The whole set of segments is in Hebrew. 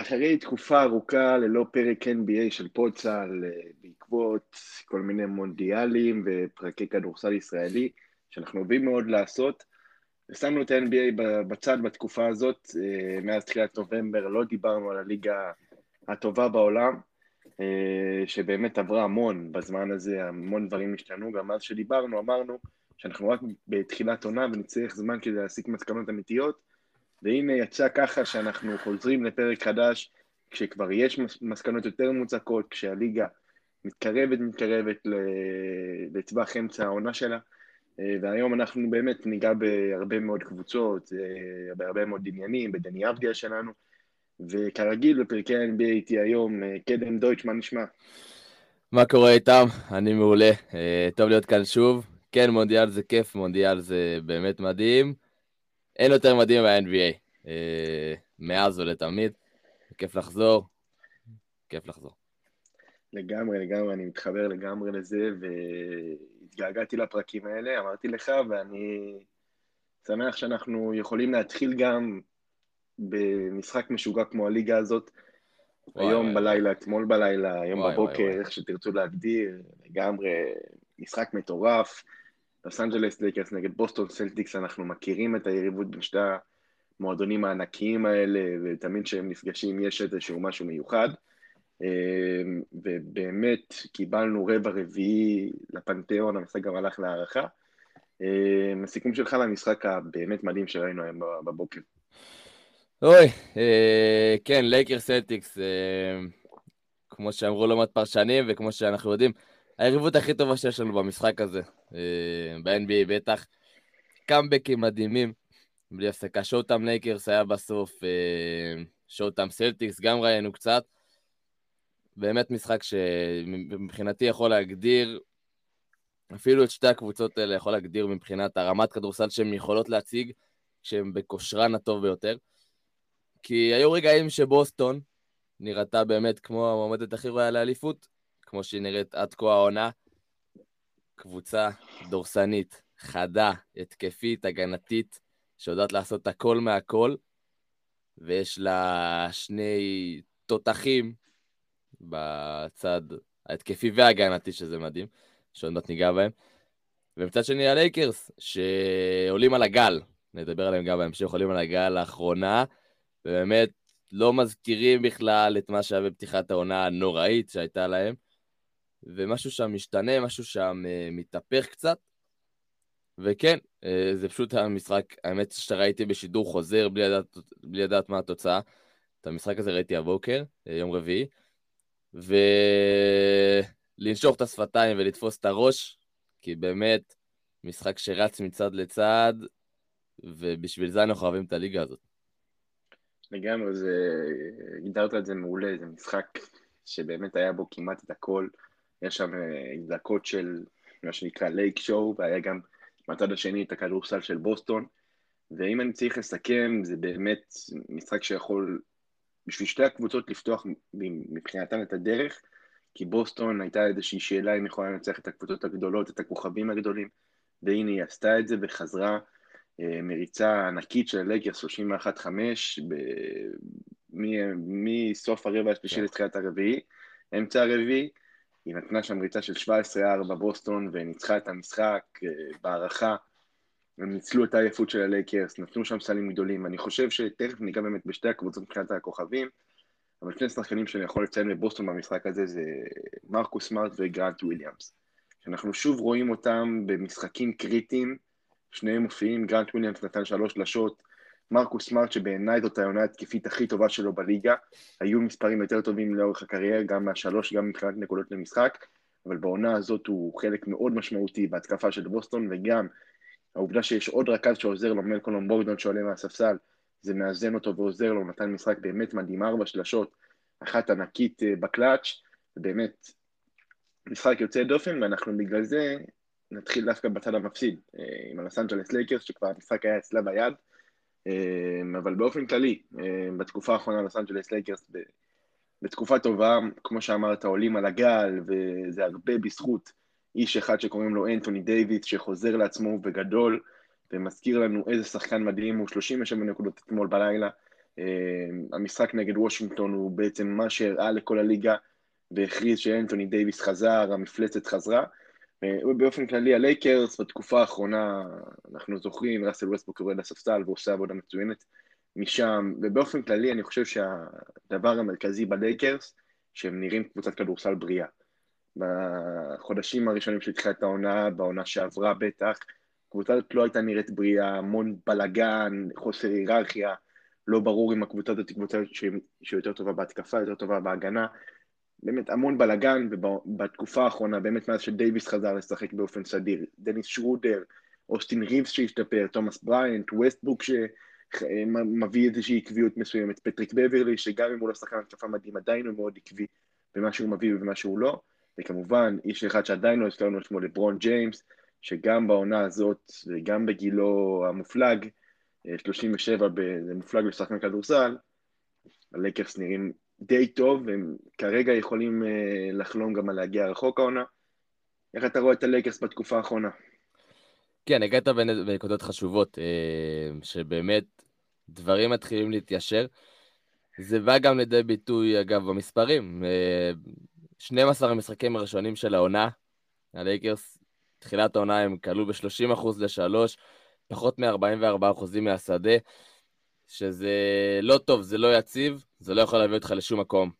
אחרי תקופה ארוכה ללא פרק NBA של פוצל, בעקבות כל מיני מונדיאלים ופרקי כדורסל ישראלי, שאנחנו אוהבים מאוד לעשות, ושמנו את ה-NBA בצד בתקופה הזאת, אה, מאז תחילת נובמבר לא דיברנו על הליגה הטובה בעולם, אה, שבאמת עברה המון בזמן הזה, המון דברים השתנו, גם אז שדיברנו אמרנו שאנחנו רק בתחילת עונה ונצטרך זמן כדי להסיק מסקנות אמיתיות, והנה יצא ככה שאנחנו חוזרים לפרק חדש, כשכבר יש מסקנות יותר מוצקות, כשהליגה מתקרבת, מתקרבת לטווח אמצע העונה שלה, אה, והיום אנחנו באמת ניגע בהרבה מאוד קבוצות, אה, בהרבה מאוד עניינים, בדני אבדיה שלנו, וכרגיל בפרקי ה-NBA איתי היום, אה, קדם דויטש, מה נשמע? מה קורה איתם? אני מעולה, טוב להיות כאן שוב. כן, מונדיאל זה כיף, מונדיאל זה באמת מדהים. אין יותר מדהים מה-NBA, אה, מאז ולתמיד. כיף לחזור, כיף לחזור. לגמרי, לגמרי, אני מתחבר לגמרי לזה, והתגעגעתי לפרקים האלה, אמרתי לך, ואני שמח שאנחנו יכולים להתחיל גם במשחק משוגע כמו הליגה הזאת, וואי, היום וואי, בלילה, וואי. אתמול בלילה, היום וואי, בבוקר, וואי, איך שתרצו להגדיר, לגמרי משחק מטורף. לוס אנג'לס לייקרס נגד בוסטון סלטיקס, אנחנו מכירים את היריבות בין שתי המועדונים הענקיים האלה, ותמיד כשהם נפגשים יש איזשהו משהו מיוחד. אמ, ובאמת קיבלנו רבע רביעי לפנתיאון, המשחק גם הלך להארכה. אמ, הסיכום שלך למשחק הבאמת מדהים שראינו היום בבוקר. אוי, אה, כן, לייקרס סלטיקס, אה, כמו שאמרו לא מעט פרשנים, וכמו שאנחנו יודעים, היריבות הכי טובה שיש לנו במשחק הזה, אה, ב-NBA בטח. קאמבקים מדהימים, בלי הפסקה. Showtime לייקרס היה בסוף, Showtime סלטיקס, גם ראינו קצת. באמת משחק שמבחינתי יכול להגדיר, אפילו את שתי הקבוצות האלה יכול להגדיר מבחינת הרמת כדורסל שהן יכולות להציג, שהן בכושרן הטוב ביותר. כי היו רגעים שבוסטון נראתה באמת כמו המועמדת הכי רואה לאליפות, כמו שהיא נראית עד כה העונה. קבוצה דורסנית, חדה, התקפית, הגנתית, שיודעת לעשות הכל מהכל, ויש לה שני תותחים בצד ההתקפי וההגנתי, שזה מדהים, שעוד מעט ניגע בהם. ומצד שני הלייקרס, שעולים על הגל, נדבר עליהם גם בהמשך, עולים על הגל לאחרונה, ובאמת לא מזכירים בכלל את מה שהיה בפתיחת העונה הנוראית שהייתה להם. ומשהו שם משתנה, משהו שם uh, מתהפך קצת. וכן, uh, זה פשוט המשחק, האמת שראיתי בשידור חוזר בלי לדעת, בלי לדעת מה התוצאה. את המשחק הזה ראיתי הבוקר, uh, יום רביעי, ולנשוך את השפתיים ולתפוס את הראש, כי באמת, משחק שרץ מצד לצד, ובשביל זה אנחנו אוהבים את הליגה הזאת. לגמרי, זה... הגדרת את זה מעולה, זה משחק שבאמת היה בו כמעט את הכל. יש שם אה, דקות של מה שנקרא לייק שואו, והיה גם מהצד השני את הכדורסל של בוסטון. ואם אני צריך לסכם, זה באמת משחק שיכול בשביל שתי הקבוצות לפתוח מבחינתן את הדרך, כי בוסטון הייתה איזושהי שאלה אם יכולה לנצח את הקבוצות הגדולות, את הכוכבים הגדולים, והנה היא עשתה את זה וחזרה אה, מריצה ענקית של לייקרס 31-5 מסוף הרבע השלישי כן. לתחילת הרביעי, אמצע הרביעי, היא נתנה שם ריצה של 17-4 בבוסטון וניצחה את המשחק אה, בהארכה. הם ניצלו את העייפות של הלייקרס, נתנו שם סלים גדולים. אני חושב שתכף ניגע באמת בשתי הקבוצות מבחינת הכוכבים, אבל שני שחקנים שאני יכול לציין בבוסטון במשחק הזה זה מרקוס סמארט וגרנט וויליאמס. שאנחנו שוב רואים אותם במשחקים קריטיים, שניהם מופיעים, גרנט וויליאמס נתן שלוש שלשות, מרקוס סמארט, שבעיניי זאת העונה התקפית הכי טובה שלו בליגה, היו מספרים יותר טובים לאורך הקריירה, גם מהשלוש, גם מבחינת נקודות למשחק, אבל בעונה הזאת הוא חלק מאוד משמעותי בהתקפה של בוסטון, וגם העובדה שיש עוד רכז שעוזר לו, מלקולום בוגדון שעולה מהספסל, זה מאזן אותו ועוזר לו, נתן משחק באמת מדהים, ארבע שלשות, אחת ענקית אה, בקלאץ', ובאמת משחק יוצא דופן, ואנחנו בגלל זה נתחיל דווקא בצד המפסיד, אה, עם הלוס אנג'לס לייקרס, שכבר המשחק היה אצלה ביד, אבל באופן כללי, אמ, בתקופה האחרונה לוס אנג'לס לייקרס בתקופה טובה, כמו שאמרת, עולים על הגל, וזה הרבה בזכות איש אחד שקוראים לו אנטוני דייוויס, שחוזר לעצמו בגדול, ומזכיר לנו איזה שחקן מדהים הוא, 37 נקודות אתמול בלילה, המשחק נגד וושינגטון הוא בעצם מה שהראה לכל הליגה והכריז שאנטוני דייוויס חזר, המפלצת חזרה. ובאופן כללי הלייקרס בתקופה האחרונה, אנחנו זוכרים, ראסל ווסטבוק יורד לספסל ועושה עבודה מצוינת משם, ובאופן כללי אני חושב שהדבר המרכזי בלייקרס, שהם נראים קבוצת כדורסל בריאה. בחודשים הראשונים של תחילת העונה, בעונה שעברה בטח, הקבוצה הזאת לא הייתה נראית בריאה, המון בלאגן, חוסר היררכיה, לא ברור אם הקבוצה הזאת היא קבוצה שיותר טובה בהתקפה, יותר טובה בהגנה, באמת המון בלאגן, ובתקופה האחרונה, באמת מאז שדייוויס חזר לשחק באופן סדיר, דניס שרודר, אוסטין ריבס שהשתפר, תומאס בריינט, ווסטבוק שמביא איזושהי עקביות מסוימת, פטריק בברלי, שגם אם הוא לא שחקן התקפה מדהים, עדיין הוא מאוד עקבי במה שהוא מביא ובמה שהוא לא, וכמובן, איש אחד שעדיין לא הזכרנו את שמו לברון ג'יימס, שגם בעונה הזאת, וגם בגילו המופלג, 37 זה מופלג לשחקן כדורסל, הלייקרס נראים די טוב, והם כרגע יכולים אה, לחלום גם על להגיע רחוק העונה. איך אתה רואה את הלייקרס בתקופה האחרונה? כן, נגעת בנקודות חשובות, אה, שבאמת דברים מתחילים להתיישר. זה בא גם לידי ביטוי, אגב, במספרים. 12 אה, המשחקים הראשונים של העונה, הלייקרס, תחילת העונה הם כלו ב-30% ל-3, פחות מ-44% מהשדה. שזה לא טוב, זה לא יציב, זה לא יכול להביא אותך לשום מקום.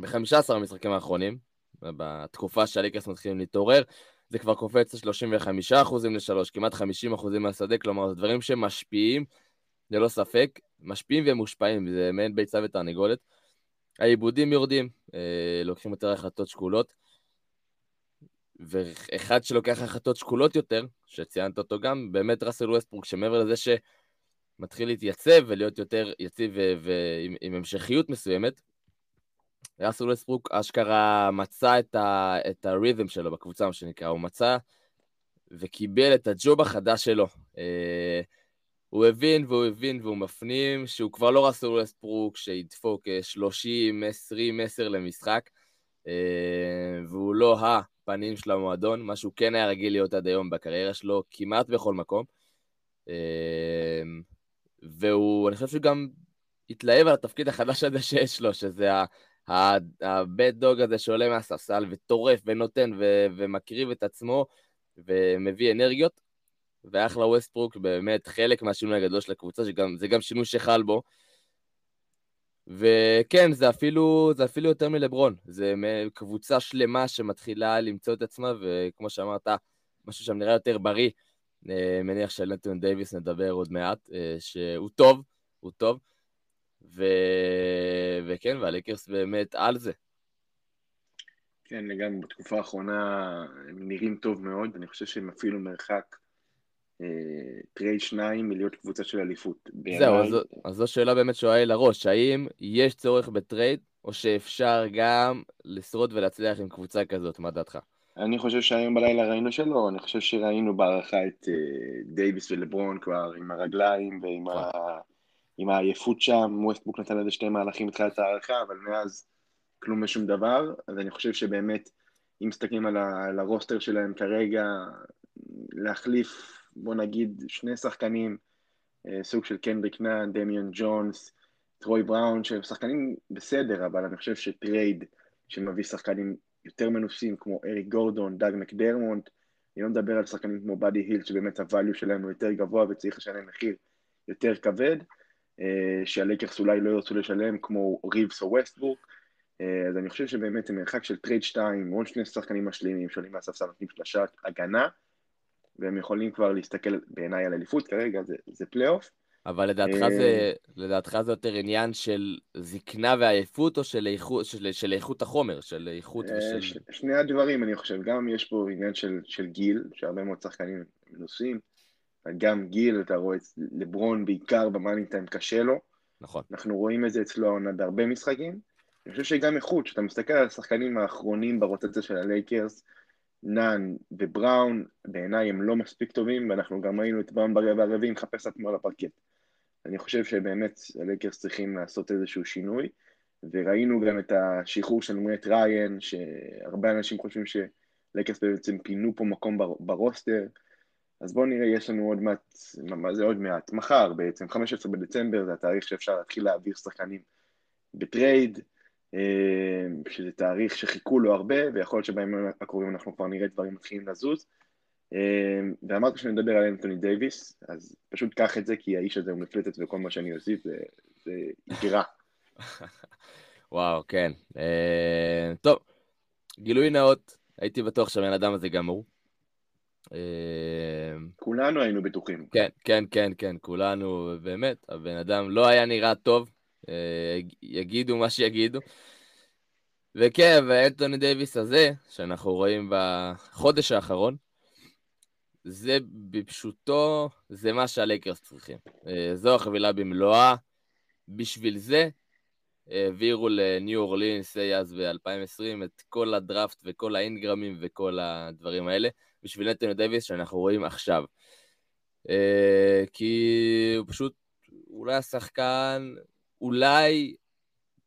ב-15 המשחקים האחרונים, בתקופה שהליקרס מתחילים להתעורר, זה כבר קופץ ל-35% ל-3, כמעט 50% מהשדה, כלומר, זה דברים שמשפיעים, ללא ספק, משפיעים ומושפעים, זה מעין ביצה ותרנגולת. העיבודים יורדים, אה, לוקחים יותר החלטות שקולות, ואחד שלוקח החלטות שקולות יותר, שציינת אותו גם, באמת ראסל ווסטבורג, שמעבר לזה ש... מתחיל להתייצב ולהיות יותר יציב ועם המשכיות מסוימת. ראסל ווסטברוק אשכרה מצא את, ה, את הרית'ם שלו בקבוצה, מה שנקרא, הוא מצא וקיבל את הג'וב החדש שלו. אה, הוא הבין והוא הבין והוא מפנים שהוא כבר לא ראסל ווסטברוק שידפוק 30, 20, 10 למשחק, אה, והוא לא הפנים של המועדון, מה שהוא כן היה רגיל להיות עד היום בקריירה שלו כמעט בכל מקום. אה, והוא, אני חושב שהוא גם התלהב על התפקיד החדש הזה שיש לו, שזה הבית דוג הזה שעולה מהספסל וטורף ונותן ו- ומקריב את עצמו ומביא אנרגיות. ואחלה ווסטברוק באמת חלק מהשינוי הגדול של הקבוצה, שזה גם שינוי שחל בו. וכן, זה אפילו, זה אפילו יותר מלברון. זה קבוצה שלמה שמתחילה למצוא את עצמה, וכמו שאמרת, משהו שם נראה יותר בריא. אה, מניח שעל נטון דייוויס נדבר עוד מעט, אה, שהוא טוב, הוא טוב, ו... וכן, והליקרס באמת על זה. כן, לגמרי, בתקופה האחרונה הם נראים טוב מאוד, אני חושב שהם אפילו מרחק אה, טרייד שניים מלהיות קבוצה של אליפות. זהו, אז, אז זו שאלה באמת שואלה לראש, האם יש צורך בטרייד, או שאפשר גם לשרוד ולהצליח עם קבוצה כזאת, מה דעתך? אני חושב שהיום בלילה ראינו שלא, אני חושב שראינו בהארכה את uh, דייוויס ולברון כבר עם הרגליים ועם ה... עם העייפות שם, ווסטברוק נתן לזה שתי מהלכים בתחילת ההארכה, אבל מאז כלום ושום דבר, אז אני חושב שבאמת, אם מסתכלים על, ה... על הרוסטר שלהם כרגע, להחליף, בוא נגיד, שני שחקנים, uh, סוג של קנדריק נאן, דמיאן ג'ונס, טרוי בראון, שהם שחקנים בסדר, אבל אני חושב שטרייד שמביא שחקנים יותר מנוסים כמו אריק גורדון, דאג מקדרמונט, אני לא מדבר על שחקנים כמו באדי הילד שבאמת ה value שלהם הוא יותר גבוה וצריך לשלם מחיר יותר כבד, אה, שהלייקרס אולי לא ירצו לשלם כמו ריבס או ווסטברוק, אה, אז אני חושב שבאמת זה מרחק של טרייד 2, עוד שני שחקנים משלימים שעולים מהספסל נותנים שלשות הגנה, והם יכולים כבר להסתכל בעיניי על אליפות, כרגע זה, זה פלייאוף. אבל לדעתך אה, זה, לדעתך זה יותר עניין של זקנה ועייפות, או של איכות, של, של איכות החומר, של איכות אה, ושל... ש, שני הדברים, אני חושב. גם יש פה עניין של, של גיל, שהרבה מאוד שחקנים מנוסים. גם גיל, אתה רואה את לברון בעיקר ב money time קשה לו. נכון. אנחנו רואים את זה אצלו העונה בהרבה משחקים. אני חושב שגם איכות, כשאתה מסתכל על השחקנים האחרונים ברוטציה של הלייקרס, נאן ובראון, בעיניי הם לא מספיק טובים, ואנחנו גם ראינו את בראון ברבע הרביעי מחפש עצמו על הפרקט. אני חושב שבאמת הלייקרס צריכים לעשות איזשהו שינוי, וראינו גם את השחרור של מאט ראיין, שהרבה אנשים חושבים שלייקרס בעצם פינו פה מקום ברוסטר, אז בואו נראה, יש לנו עוד מעט, מה זה עוד מעט? מחר בעצם, 15 בדצמבר, זה התאריך שאפשר להתחיל להעביר שחקנים בטרייד, אה, שזה תאריך שחיכו לו הרבה, ויכול להיות שבימים הקרובים אנחנו כבר נראה דברים מתחילים לזוז. אה, ואמרתי שאני מדבר על אנטוני דייוויס, אז פשוט קח את זה, כי האיש הזה הוא מפלצת וכל מה שאני אוסיף זה, זה יתיר. וואו, כן. אה, טוב, גילוי נאות, הייתי בטוח שהבן אדם הזה גמור. כולנו היינו בטוחים. כן, כן, כן, כן, כולנו, באמת, הבן אדם לא היה נראה טוב, יגידו מה שיגידו. וכן, ואלטוני דייוויס הזה, שאנחנו רואים בחודש האחרון, זה בפשוטו, זה מה שהלייקרס צריכים. אה, זו החבילה במלואה. בשביל זה העבירו לניו אורלינס אז ב-2020 את כל הדראפט וכל האינגרמים וכל הדברים האלה, בשביל אנטוני דייוויס שאנחנו רואים עכשיו. אה, כי הוא פשוט אולי השחקן, אולי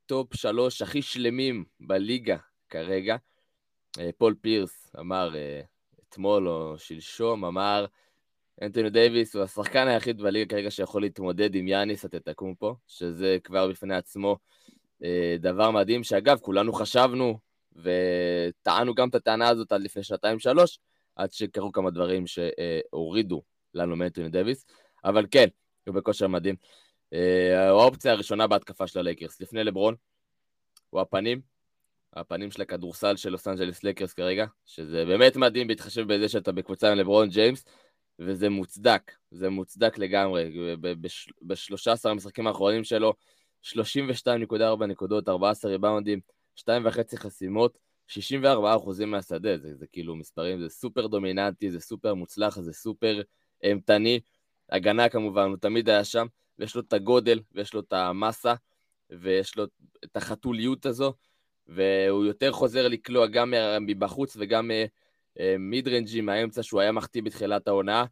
top שלוש הכי שלמים בליגה כרגע. אה, פול פירס אמר אתמול או שלשום, אמר, אנטוני דייוויס הוא השחקן היחיד בליגה כרגע שיכול להתמודד עם יאניס פה, שזה כבר בפני עצמו אה, דבר מדהים, שאגב, כולנו חשבנו וטענו גם את הטענה הזאת עד לפני שנתיים-שלוש, עד שקרו כמה דברים שהורידו לנו מאנטוני דייוויס, אבל כן, הוא בכושר מדהים. אה, האופציה הראשונה בהתקפה של הלייקרס, לפני לברון, הוא הפנים, הפנים של הכדורסל של לוס אנג'לס לייקרס כרגע, שזה באמת מדהים בהתחשב בזה שאתה בקבוצה עם לברון ג'יימס, וזה מוצדק, זה מוצדק לגמרי. ב-13 המשחקים האחרונים שלו, 32.4 נקודות, 14 ריבאונדים, 2.5 חסימות, 64 אחוזים מהשדה, זה, זה כאילו מספרים, זה סופר דומיננטי, זה סופר מוצלח, זה סופר אימתני. הגנה כמובן, הוא תמיד היה שם, ויש לו את הגודל, ויש לו את המסה, ויש לו את החתוליות הזו, והוא יותר חוזר לקלוע גם מבחוץ וגם midrange מהאמצע שהוא היה מחטיא בתחילת העונה.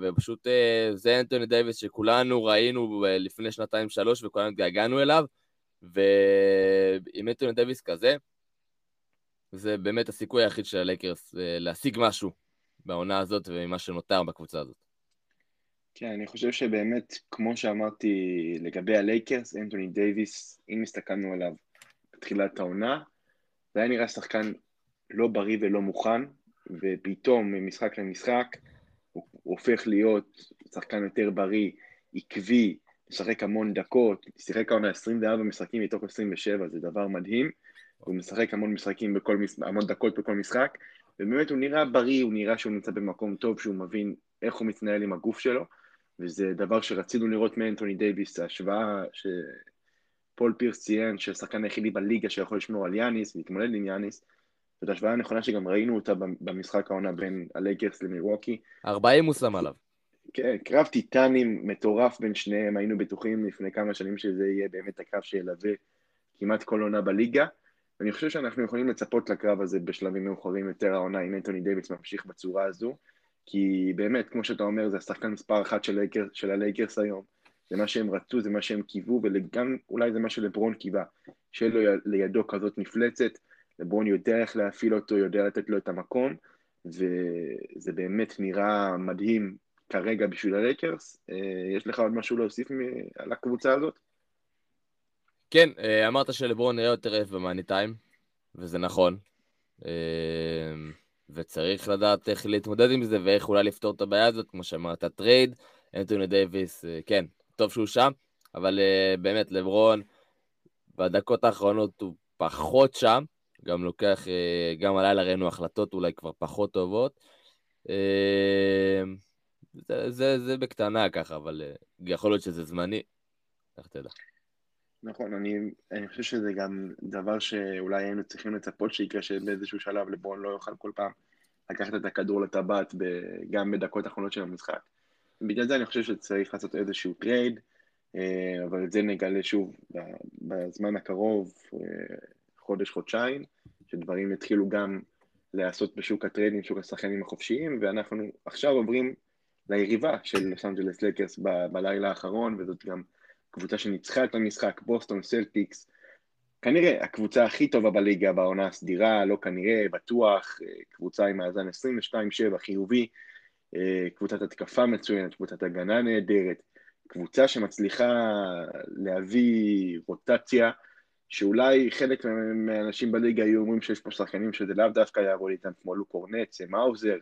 ופשוט אה, זה אנטוני דייוויס שכולנו ראינו לפני שנתיים-שלוש וכולנו התגעגענו אליו, ועם אנטוני דייוויס כזה, זה באמת הסיכוי היחיד של הלייקרס אה, להשיג משהו בעונה הזאת וממה שנותר בקבוצה הזאת. כן, אני חושב שבאמת, כמו שאמרתי לגבי הלייקרס, אנטוני דייוויס, אם הסתכלנו עליו בתחילת העונה, זה היה נראה שחקן לא בריא ולא מוכן, ופתאום ממשחק למשחק הוא, הופך להיות שחקן יותר בריא, עקבי, משחק המון דקות, שיחק העונה 24 משחקים מתוך 27, זה דבר מדהים, הוא משחק המון משחקים בכל, המון דקות בכל משחק, ובאמת הוא נראה בריא, הוא נראה שהוא נמצא במקום טוב, שהוא מבין איך הוא מתנהל עם הגוף שלו, וזה דבר שרצינו לראות מאנטוני דייוויס, ההשוואה פול פירס ציין שהשחקן היחידי בליגה שיכול לשמור על יאניס ולהתמודד עם יאניס, זאת השוואה נכונה שגם ראינו אותה במשחק העונה בין הלייקרס למילווקי. 40 הוא שם עליו. כן, קרב טיטנים מטורף בין שניהם, היינו בטוחים לפני כמה שנים שזה יהיה באמת הקרב שילווה כמעט כל עונה בליגה. ואני חושב שאנחנו יכולים לצפות לקרב הזה בשלבים מאוחרים יותר העונה אם אנטוני דייוויס ממשיך בצורה הזו, כי באמת, כמו שאתה אומר, זה השחקן מספר אחת של, של הלייקרס היום. זה מה שהם רצו, זה מה שהם קיוו, וגם אולי זה מה שלברון קיווה, שיהיה לו לידו כזאת מפלצת, לברון יודע איך להפעיל אותו, יודע לתת לו את המקום, וזה באמת נראה מדהים כרגע בשביל הלייקרס. אה, יש לך עוד משהו להוסיף על הקבוצה הזאת? כן, אה, אמרת שלברון נראה יותר עייף ב money time, וזה נכון. אה, וצריך לדעת איך להתמודד עם זה ואיך אולי לפתור את הבעיה הזאת, כמו שאמרת, טרייד, אנטוני דייוויס, כן, טוב שהוא שם, אבל uh, באמת, לברון, בדקות האחרונות הוא פחות שם, גם לוקח, uh, גם הלילה ראינו החלטות אולי כבר פחות טובות. Uh, זה, זה, זה בקטנה ככה, אבל uh, יכול להיות שזה זמני, איך תדע. נכון, אני, אני חושב שזה גם דבר שאולי היינו צריכים לצפות שיקרה, שבאיזשהו שלב לברון לא יוכל כל פעם לקחת את הכדור לטבעת גם בדקות האחרונות של המשחק. בגלל זה אני חושב שצריך לעשות איזשהו טרייד, אה, אבל את זה נגלה שוב בזמן הקרוב, אה, חודש-חודשיים, שדברים יתחילו גם להיעשות בשוק הטריידים, שוק השחקנים החופשיים, ואנחנו עכשיו עוברים ליריבה של לוס אנג'לס לייקרס בלילה האחרון, וזאת גם קבוצה שניצחה את המשחק, בוסטון סלטיקס, כנראה הקבוצה הכי טובה בליגה בעונה הסדירה, לא כנראה, בטוח, אה, קבוצה עם מאזן 22-7 חיובי, קבוצת התקפה מצוינת, קבוצת הגנה נהדרת, קבוצה שמצליחה להביא רוטציה, שאולי חלק מהאנשים בליגה היו אומרים שיש פה שחקנים שזה לאו דווקא יעבוד איתם, כמו לוק קורנט, סם האוזר,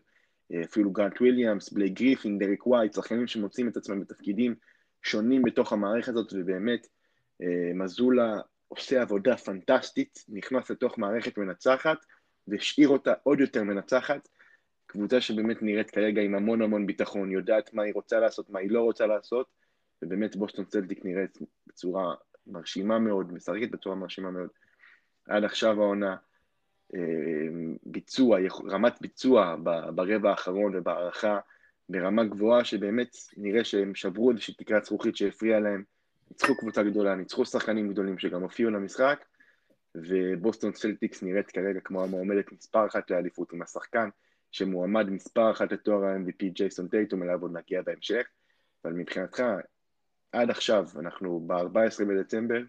אפילו גרנט וויליאמס, בלייק גריפין, דריק ווייט, שחקנים שמוצאים את עצמם בתפקידים שונים בתוך המערכת הזאת, ובאמת מזולה עושה עבודה פנטסטית, נכנס לתוך מערכת מנצחת, והשאיר אותה עוד יותר מנצחת. קבוצה שבאמת נראית כרגע עם המון המון ביטחון, יודעת מה היא רוצה לעשות, מה היא לא רוצה לעשות, ובאמת בוסטון צלטיק נראית בצורה מרשימה מאוד, משחקת בצורה מרשימה מאוד. עד עכשיו העונה, אה, ביצוע, רמת ביצוע ברבע האחרון ובהערכה ברמה גבוהה, שבאמת נראה שהם שברו איזושהי תקרת זכוכית שהפריעה להם, ניצחו קבוצה גדולה, ניצחו שחקנים גדולים שגם הופיעו למשחק, ובוסטון צלטיקס נראית כרגע כמו המועמדת מספר אחת לאליפות עם השחקן שמועמד מספר אחת לתואר ה-MVP ג'ייסון טייטום, אליו עוד נגיע בהמשך, אבל מבחינתך, עד עכשיו, אנחנו ב-14 בדצמבר,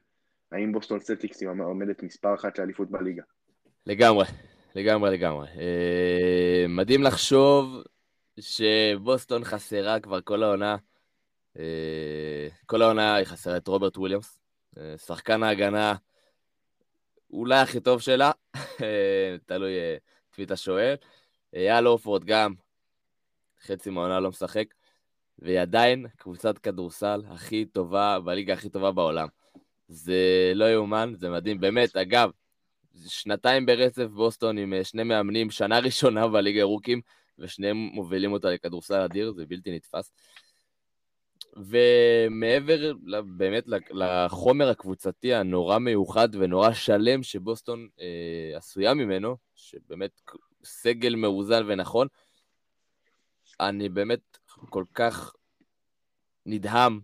האם בוסטון צלטיקס היא מועמדת מספר אחת לאליפות בליגה? לגמרי, לגמרי, לגמרי. אה, מדהים לחשוב שבוסטון חסרה כבר כל העונה. אה, כל העונה היא חסרה את רוברט וויליאמס, אה, שחקן ההגנה אולי הכי טוב שלה, תלוי את מי אתה שואל. אייל אורפורד גם, חצי מהעונה לא משחק, והיא עדיין קבוצת כדורסל הכי טובה, בליגה הכי טובה בעולם. זה לא יאומן, זה מדהים. באמת, אגב, שנתיים ברצף בוסטון עם שני מאמנים, שנה ראשונה בליגה ירוקים, ושניהם מובילים אותה לכדורסל אדיר, זה בלתי נתפס. ומעבר באמת לחומר הקבוצתי הנורא מיוחד ונורא שלם שבוסטון אה, עשויה ממנו, שבאמת סגל מאוזן ונכון, אני באמת כל כך נדהם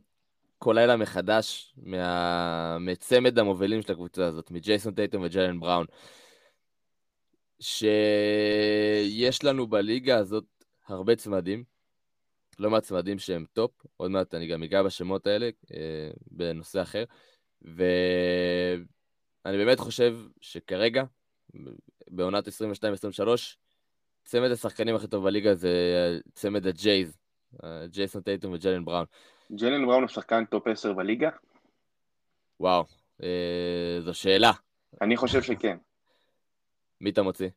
כל לילה מחדש מה... מצמד המובילים של הקבוצה הזאת, מג'ייסון טייטום וג'לן בראון. שיש לנו בליגה הזאת הרבה צמדים, לא מעט צמדים שהם טופ, עוד מעט אני גם אגע בשמות האלה אה, בנושא אחר, ואני באמת חושב שכרגע, בעונת 22-23, צמד השחקנים הכי טוב בליגה זה צמד הג'ייז, ג'ייסון טייטום וג'לן בראון. ג'לן בראון הוא שחקן טופ 10 בליגה? וואו, אה, זו שאלה. אני חושב שכן. מי אתה מוציא?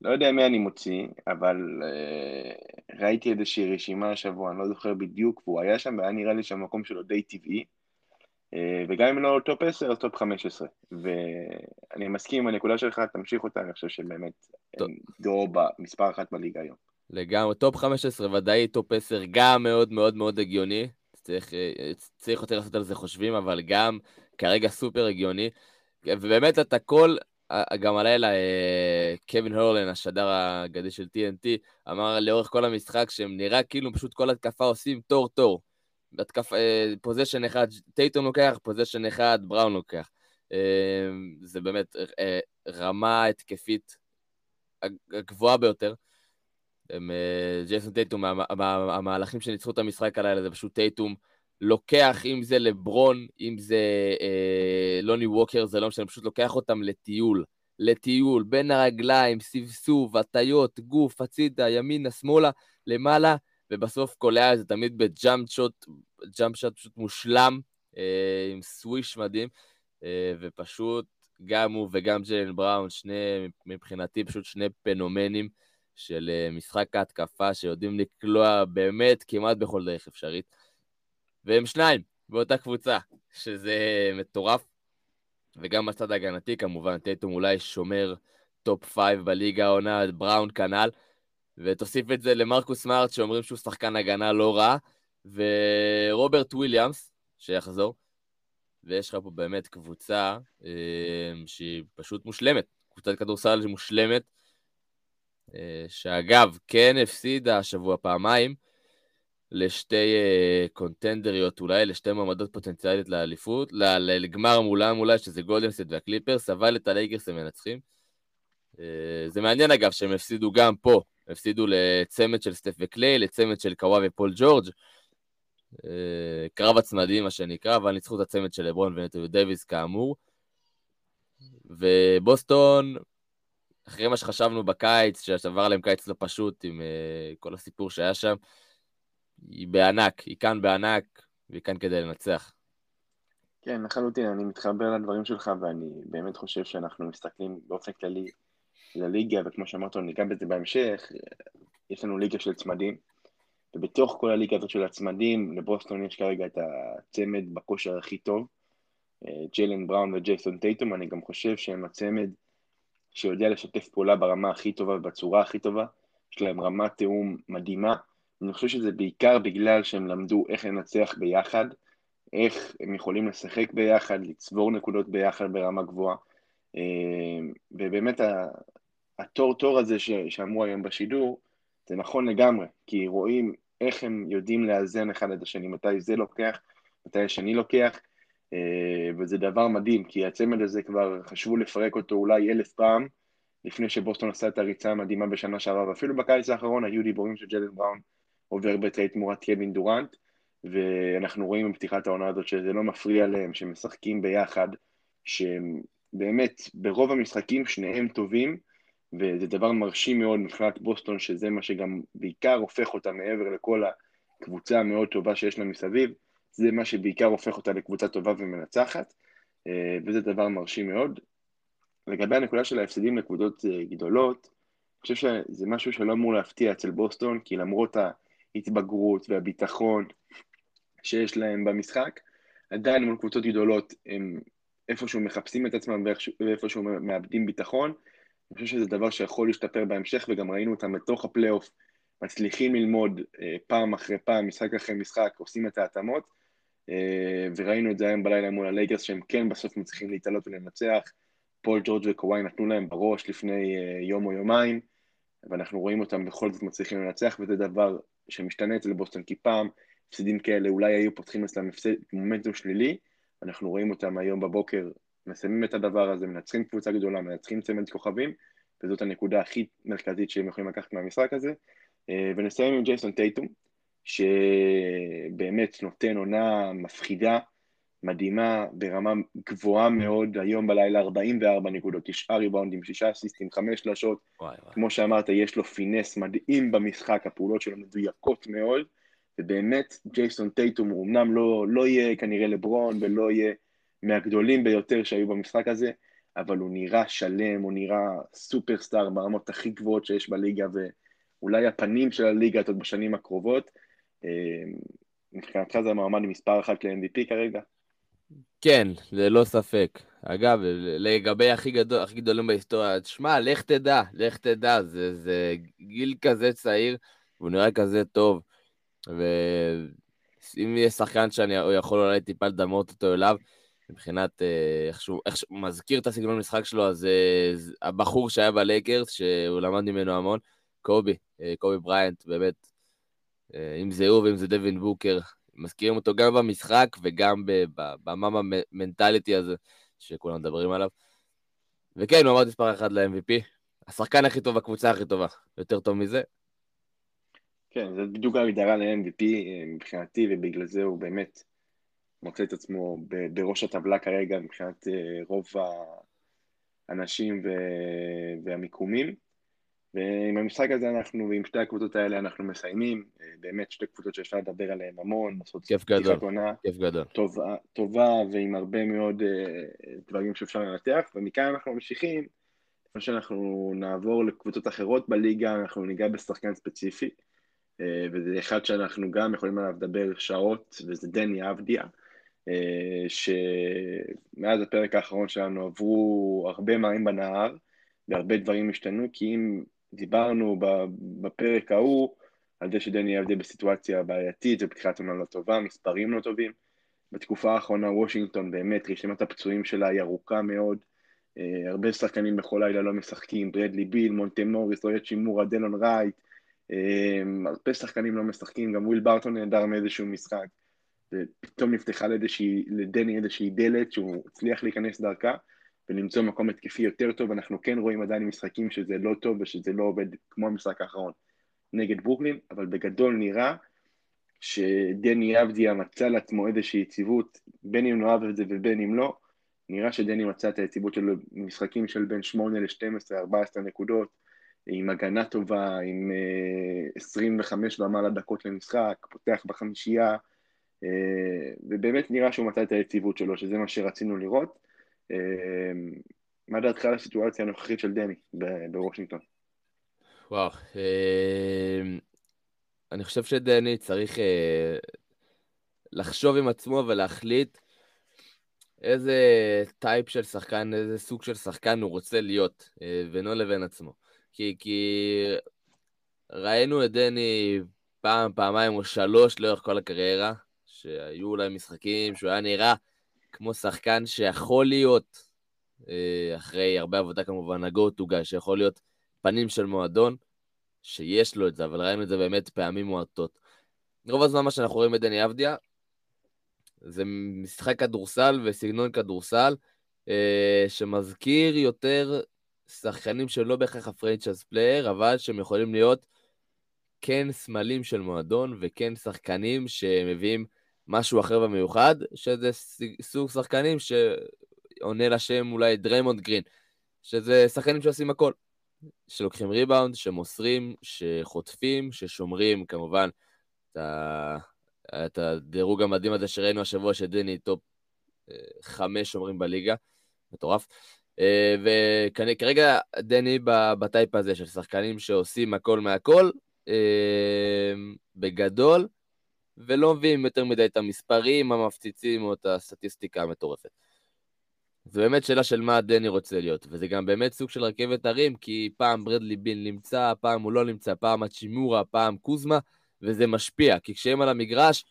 לא יודע מי אני מוציא, אבל uh, ראיתי איזושהי רשימה השבוע, אני לא זוכר בדיוק, והוא היה שם, והיה נראה לי שהמקום שלו די טבעי. Uh, וגם אם לא טופ 10, אז טופ 15. ואני מסכים עם הנקודה שלך, תמשיך אותה, אני חושב שבאמת דור במספר אחת בליגה היום. לגמרי, טופ 15 ודאי, טופ 10 גם מאוד מאוד מאוד הגיוני. צריך, אה, צריך יותר לעשות על זה חושבים, אבל גם כרגע סופר הגיוני. ובאמת אתה כל גם הלילה אה, קווין הרלן, השדר האגדי של TNT, אמר לאורך כל המשחק שהם נראה כאילו פשוט כל התקפה עושים תור-תור. possession אחד, טייטום לוקח, possession אחד, בראון לוקח. אה, זה באמת אה, רמה התקפית הגבוהה ביותר. ג'ייסון טייטום, המהלכים שניצחו את המשחק הלילה זה פשוט טייטום. לוקח, אם זה לברון, אם זה אה, לוני ווקר, זה לא משנה, פשוט לוקח אותם לטיול. לטיול, בין הרגליים, סבסוב, הטיות, גוף, הצידה, ימינה, שמאלה, למעלה, ובסוף קולע את זה תמיד ב-jump shot, jump shot פשוט מושלם, אה, עם סוויש מדהים, אה, ופשוט גם הוא וגם ג'לן בראון, שני, מבחינתי פשוט שני פנומנים של אה, משחק ההתקפה שיודעים לקלוע באמת כמעט בכל דרך אפשרית. והם שניים באותה קבוצה, שזה מטורף. וגם בצד ההגנתי, כמובן, טייטום אולי שומר top five בליגה העונה, בראון כנ"ל. ותוסיף את זה למרקוס סמארט, שאומרים שהוא שחקן הגנה לא רע, ורוברט וויליאמס, שיחזור. ויש לך פה באמת קבוצה אה, שהיא פשוט מושלמת. קבוצת כדורסל מושלמת, אה, שאגב, כן הפסידה השבוע פעמיים, לשתי uh, קונטנדריות, אולי לשתי מועמדות פוטנציאלית לאליפות, לגמר מולם אולי, שזה גולדן סטייט והקליפרס, אבל את הלייקרס הם מנצחים. Uh, זה מעניין אגב שהם הפסידו גם פה, הפסידו לצמד של סטף וקליי, לצמד של קוואי ופול ג'ורג', uh, קרב הצמדים מה שנקרא, אבל ניצחו את הצמד של לברון ואנטוני דיוויס כאמור. ובוסטון אחרי מה שחשבנו בקיץ, שעבר עליהם קיץ לא פשוט עם uh, כל הסיפור שהיה שם, היא בענק, היא כאן בענק, והיא כאן כדי לנצח. כן, לחלוטין, אני מתחבר לדברים שלך, ואני באמת חושב שאנחנו מסתכלים באופן כללי לליגה, וכמו שאמרת, ניגע בזה בהמשך, יש לנו ליגה של צמדים, ובתוך כל הליגה הזאת של הצמדים, לבוסטון יש כרגע את הצמד בכושר הכי טוב, אה, ג'יילן בראון וג'ייסון טייטום, אני גם חושב שהם הצמד שיודע לשתף פעולה ברמה הכי טובה ובצורה הכי טובה, יש להם רמת תיאום מדהימה, אני חושב שזה בעיקר בגלל שהם למדו איך לנצח ביחד, איך הם יכולים לשחק ביחד, לצבור נקודות ביחד ברמה גבוהה, ובאמת התור תור הזה שאמרו היום בשידור, זה נכון לגמרי, כי רואים איך הם יודעים לאזן אחד את השני, מתי זה לוקח, מתי השני לוקח, אה, וזה דבר מדהים, כי הצמד הזה כבר חשבו לפרק אותו אולי אלף פעם, לפני שבוסטון עשה את הריצה המדהימה בשנה שעברה, ואפילו בקיץ האחרון היו דיבורים של ג'לן בראון עובר בטרייד תמורת קווין דורנט, ואנחנו רואים בפתיחת העונה הזאת שזה לא מפריע להם, שהם משחקים ביחד, שהם באמת ברוב המשחקים שניהם טובים, וזה דבר מרשים מאוד מבחינת בוסטון, שזה מה שגם בעיקר הופך אותה מעבר לכל הקבוצה המאוד טובה שיש לה מסביב, זה מה שבעיקר הופך אותה לקבוצה טובה ומנצחת, אה, וזה דבר מרשים מאוד. לגבי הנקודה של ההפסדים לקבוצות אה, גדולות, אני חושב שזה משהו שלא אמור להפתיע אצל בוסטון, כי למרות ההתבגרות והביטחון שיש להם במשחק, עדיין מול קבוצות גדולות הם איפשהו מחפשים את עצמם ואיפשהו מאבדים ביטחון. אני חושב שזה דבר שיכול להשתפר בהמשך, וגם ראינו אותם בתוך הפלייאוף מצליחים ללמוד אה, פעם אחרי פעם, משחק אחרי משחק, עושים את ההתאמות, אה, וראינו את זה היום בלילה מול הלייקרס, שהם כן בסוף מצליחים להתעלות ולנצח. פול ג'ורג' וקוואי נתנו להם בראש לפני אה, יום או יומיים, ואנחנו רואים אותם בכל זאת מצליחים לנצח, וזה דבר שמשתנה אצל בוסטון, כי פעם הפסדים כאלה אולי היו פותחים אצלם הפסד מומנטום שלילי, אנחנו רואים אותם היום בבוקר, מסיימים את הדבר הזה, מנצחים קבוצה גדולה, מנצחים צמד כוכבים, וזאת הנקודה הכי מרכזית שהם יכולים לקחת מהמשחק הזה. אה, ונסיים עם ג'ייסון טייטום, שבאמת נותן עונה מפחידה, מדהימה, ברמה גבוהה מאוד, היום בלילה 44 נקודות, תשעה ריבאונדים, שישה אסיסטים, חמש שלשות, כמו שאמרת, יש לו פינס מדהים במשחק, הפעולות שלו מדויקות מאוד, ובאמת ג'ייסון טייטום הוא אמנם לא, לא יהיה כנראה לברון ולא יהיה מהגדולים ביותר שהיו במשחק הזה, אבל הוא נראה שלם, הוא נראה סופרסטאר ברמות הכי גבוהות שיש בליגה, ואולי הפנים של הליגה עוד בשנים הקרובות. אה, מבחינתך זה המעמד מספר אחת ל-MVP כרגע? כן, ללא ספק. אגב, לגבי הכי, גדול, הכי גדולים בהיסטוריה, תשמע, לך תדע, לך תדע, זה, זה גיל כזה צעיר, והוא נראה כזה טוב. ואם יהיה שחקן שאני יכול אולי טיפה לדמות אותו אליו, מבחינת אה, איך שהוא, איך שהוא מזכיר את הסגנון המשחק שלו, אז אה, הבחור שהיה בלייקרס, שהוא למד ממנו המון, קובי, אה, קובי בריינט, באמת, אם זה הוא ואם זה דווין בוקר, מזכירים אותו גם במשחק וגם ב-Mamba mentality הזה שכולם מדברים עליו. וכן, הוא אמר מספר אחד ל-MVP, השחקן הכי טוב בקבוצה הכי טובה, יותר טוב מזה. כן, זה בדיוק ההגדרה ל-MVP מבחינתי, ובגלל זה הוא באמת מוצא את עצמו בראש הטבלה כרגע מבחינת אה, רוב האנשים והמיקומים. ועם המשחק הזה אנחנו, ועם שתי הקבוצות האלה אנחנו מסיימים, אה, באמת שתי קבוצות שאפשר לדבר עליהן המון, לעשות כיף גדול, כיף גדול. טובה, טובה ועם הרבה מאוד דברים שאפשר לנתח, ומכאן אנחנו ממשיכים, לפני שאנחנו נעבור לקבוצות אחרות בליגה, אנחנו ניגע בשחקן ספציפי, וזה אחד שאנחנו גם יכולים עליו לדבר שעות, וזה דני אבדיה. אה, שמאז הפרק האחרון שלנו עברו הרבה מים בנהר והרבה דברים השתנו, כי אם דיברנו בפרק ההוא על זה שדני אבדי בסיטואציה בעייתית ופתיחת עונה לא טובה, מספרים לא טובים, בתקופה האחרונה וושינגטון באמת, רשימת הפצועים שלה היא ארוכה מאוד, אה, הרבה שחקנים בכל לילה לא משחקים, ברדלי ביל, מונטה מוריס, רויית שימורה, דלון רייט, הרבה שחקנים לא משחקים, גם וויל ברטון נהדר מאיזשהו משחק. ופתאום נפתחה לדשי, לדני איזושהי דלת שהוא הצליח להיכנס דרכה ולמצוא מקום התקפי יותר טוב, אנחנו כן רואים עדיין משחקים שזה לא טוב ושזה לא עובד כמו המשחק האחרון נגד ברוקלין, אבל בגדול נראה שדני אבדיה מצא לעצמו איזושהי יציבות, בין אם נאהב את זה ובין אם לא, נראה שדני מצא את היציבות שלו במשחקים של בין 8 ל-12, 14 נקודות, עם הגנה טובה, עם 25 ומעלה דקות למשחק, פותח בחמישייה, ובאמת נראה שהוא מצא את היציבות שלו, שזה מה שרצינו לראות. מה דעתך על הסיטואציה הנוכחית של דני בוושינגטון? וואו, אני חושב שדני צריך לחשוב עם עצמו ולהחליט איזה טייפ של שחקן, איזה סוג של שחקן הוא רוצה להיות, אה, בינו לבין עצמו. כי, כי ראינו את דני פעם, פעמיים או שלוש לאורך כל הקריירה, שהיו אולי משחקים שהוא היה נראה כמו שחקן שיכול להיות, אה, אחרי הרבה עבודה כמובן, ה-go to שיכול להיות פנים של מועדון, שיש לו את זה, אבל ראינו את זה באמת פעמים מועטות. רוב הזמן מה שאנחנו רואים את דני אבדיה, זה משחק כדורסל וסגנון כדורסל אה, שמזכיר יותר שחקנים שלא בהכרח ה-franchise player, אבל שהם יכולים להיות כן סמלים של מועדון וכן שחקנים שמביאים משהו אחר ומיוחד, שזה סוג שחקנים שעונה לשם אולי דריימונד גרין, שזה שחקנים שעושים הכל, שלוקחים ריבאונד, שמוסרים, שחוטפים, ששומרים כמובן את ה... את הדירוג המדהים הזה שראינו השבוע שדני טופ אה, חמש שומרים בליגה, מטורף. אה, וכרגע דני ב-type הזה של שחקנים שעושים הכל מהכל, אה, בגדול, ולא מביאים יותר מדי את המספרים המפציצים או את הסטטיסטיקה המטורפת. זו באמת שאלה של מה דני רוצה להיות, וזה גם באמת סוג של רכבת הרים, כי פעם ברדלי ביל נמצא, פעם הוא לא נמצא, פעם האצ'ימורה, פעם קוזמה, וזה משפיע, כי כשהם על המגרש,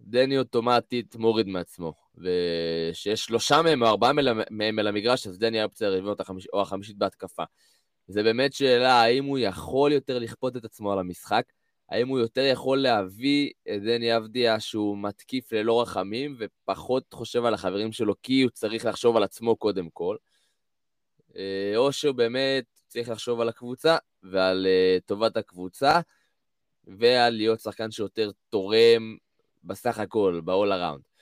דני אוטומטית מוריד מעצמו. ושיש שלושה מהם או ארבעה מהם על המגרש, אז דני היה האופציה הרביעית החמיש, או החמישית בהתקפה. זה באמת שאלה האם הוא יכול יותר לכפות את עצמו על המשחק, האם הוא יותר יכול להביא את דני אבדיה שהוא מתקיף ללא רחמים, ופחות חושב על החברים שלו כי הוא צריך לחשוב על עצמו קודם כל, אה, או שהוא באמת צריך לחשוב על הקבוצה ועל uh, טובת הקבוצה, ועל להיות שחקן שיותר תורם בסך הכל, ב-all around.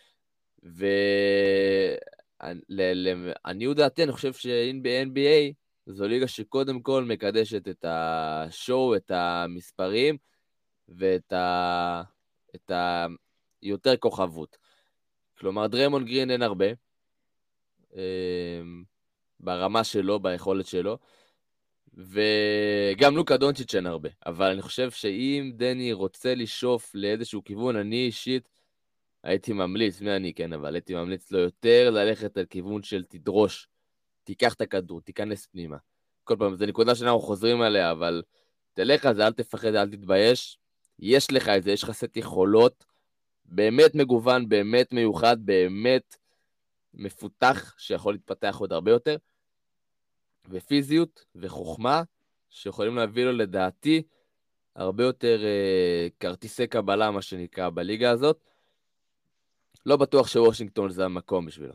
ולעניות דעתי, אני חושב ש-NBA זו ליגה שקודם כל מקדשת את השואו, את המספרים ואת ה... את ה... יותר כוכבות. כלומר, דרמון גרין אין הרבה, אמ, ברמה שלו, ביכולת שלו, וגם לוקה דונצ'יץ' אין הרבה, אבל אני חושב שאם דני רוצה לשאוף לאיזשהו כיוון, אני אישית הייתי ממליץ, מי אני, כן, אבל הייתי ממליץ לו יותר ללכת על כיוון של תדרוש, תיקח את הכדור, תיכנס פנימה. כל פעם, זו נקודה שאנחנו חוזרים עליה, אבל תלך על זה, אל תפחד, אל תתבייש. יש לך את זה, יש לך סט יכולות באמת מגוון, באמת מיוחד, באמת מפותח, שיכול להתפתח עוד הרבה יותר. ופיזיות וחוכמה, שיכולים להביא לו לדעתי הרבה יותר אה, כרטיסי קבלה, מה שנקרא, בליגה הזאת. לא בטוח שוושינגטון זה המקום בשבילו.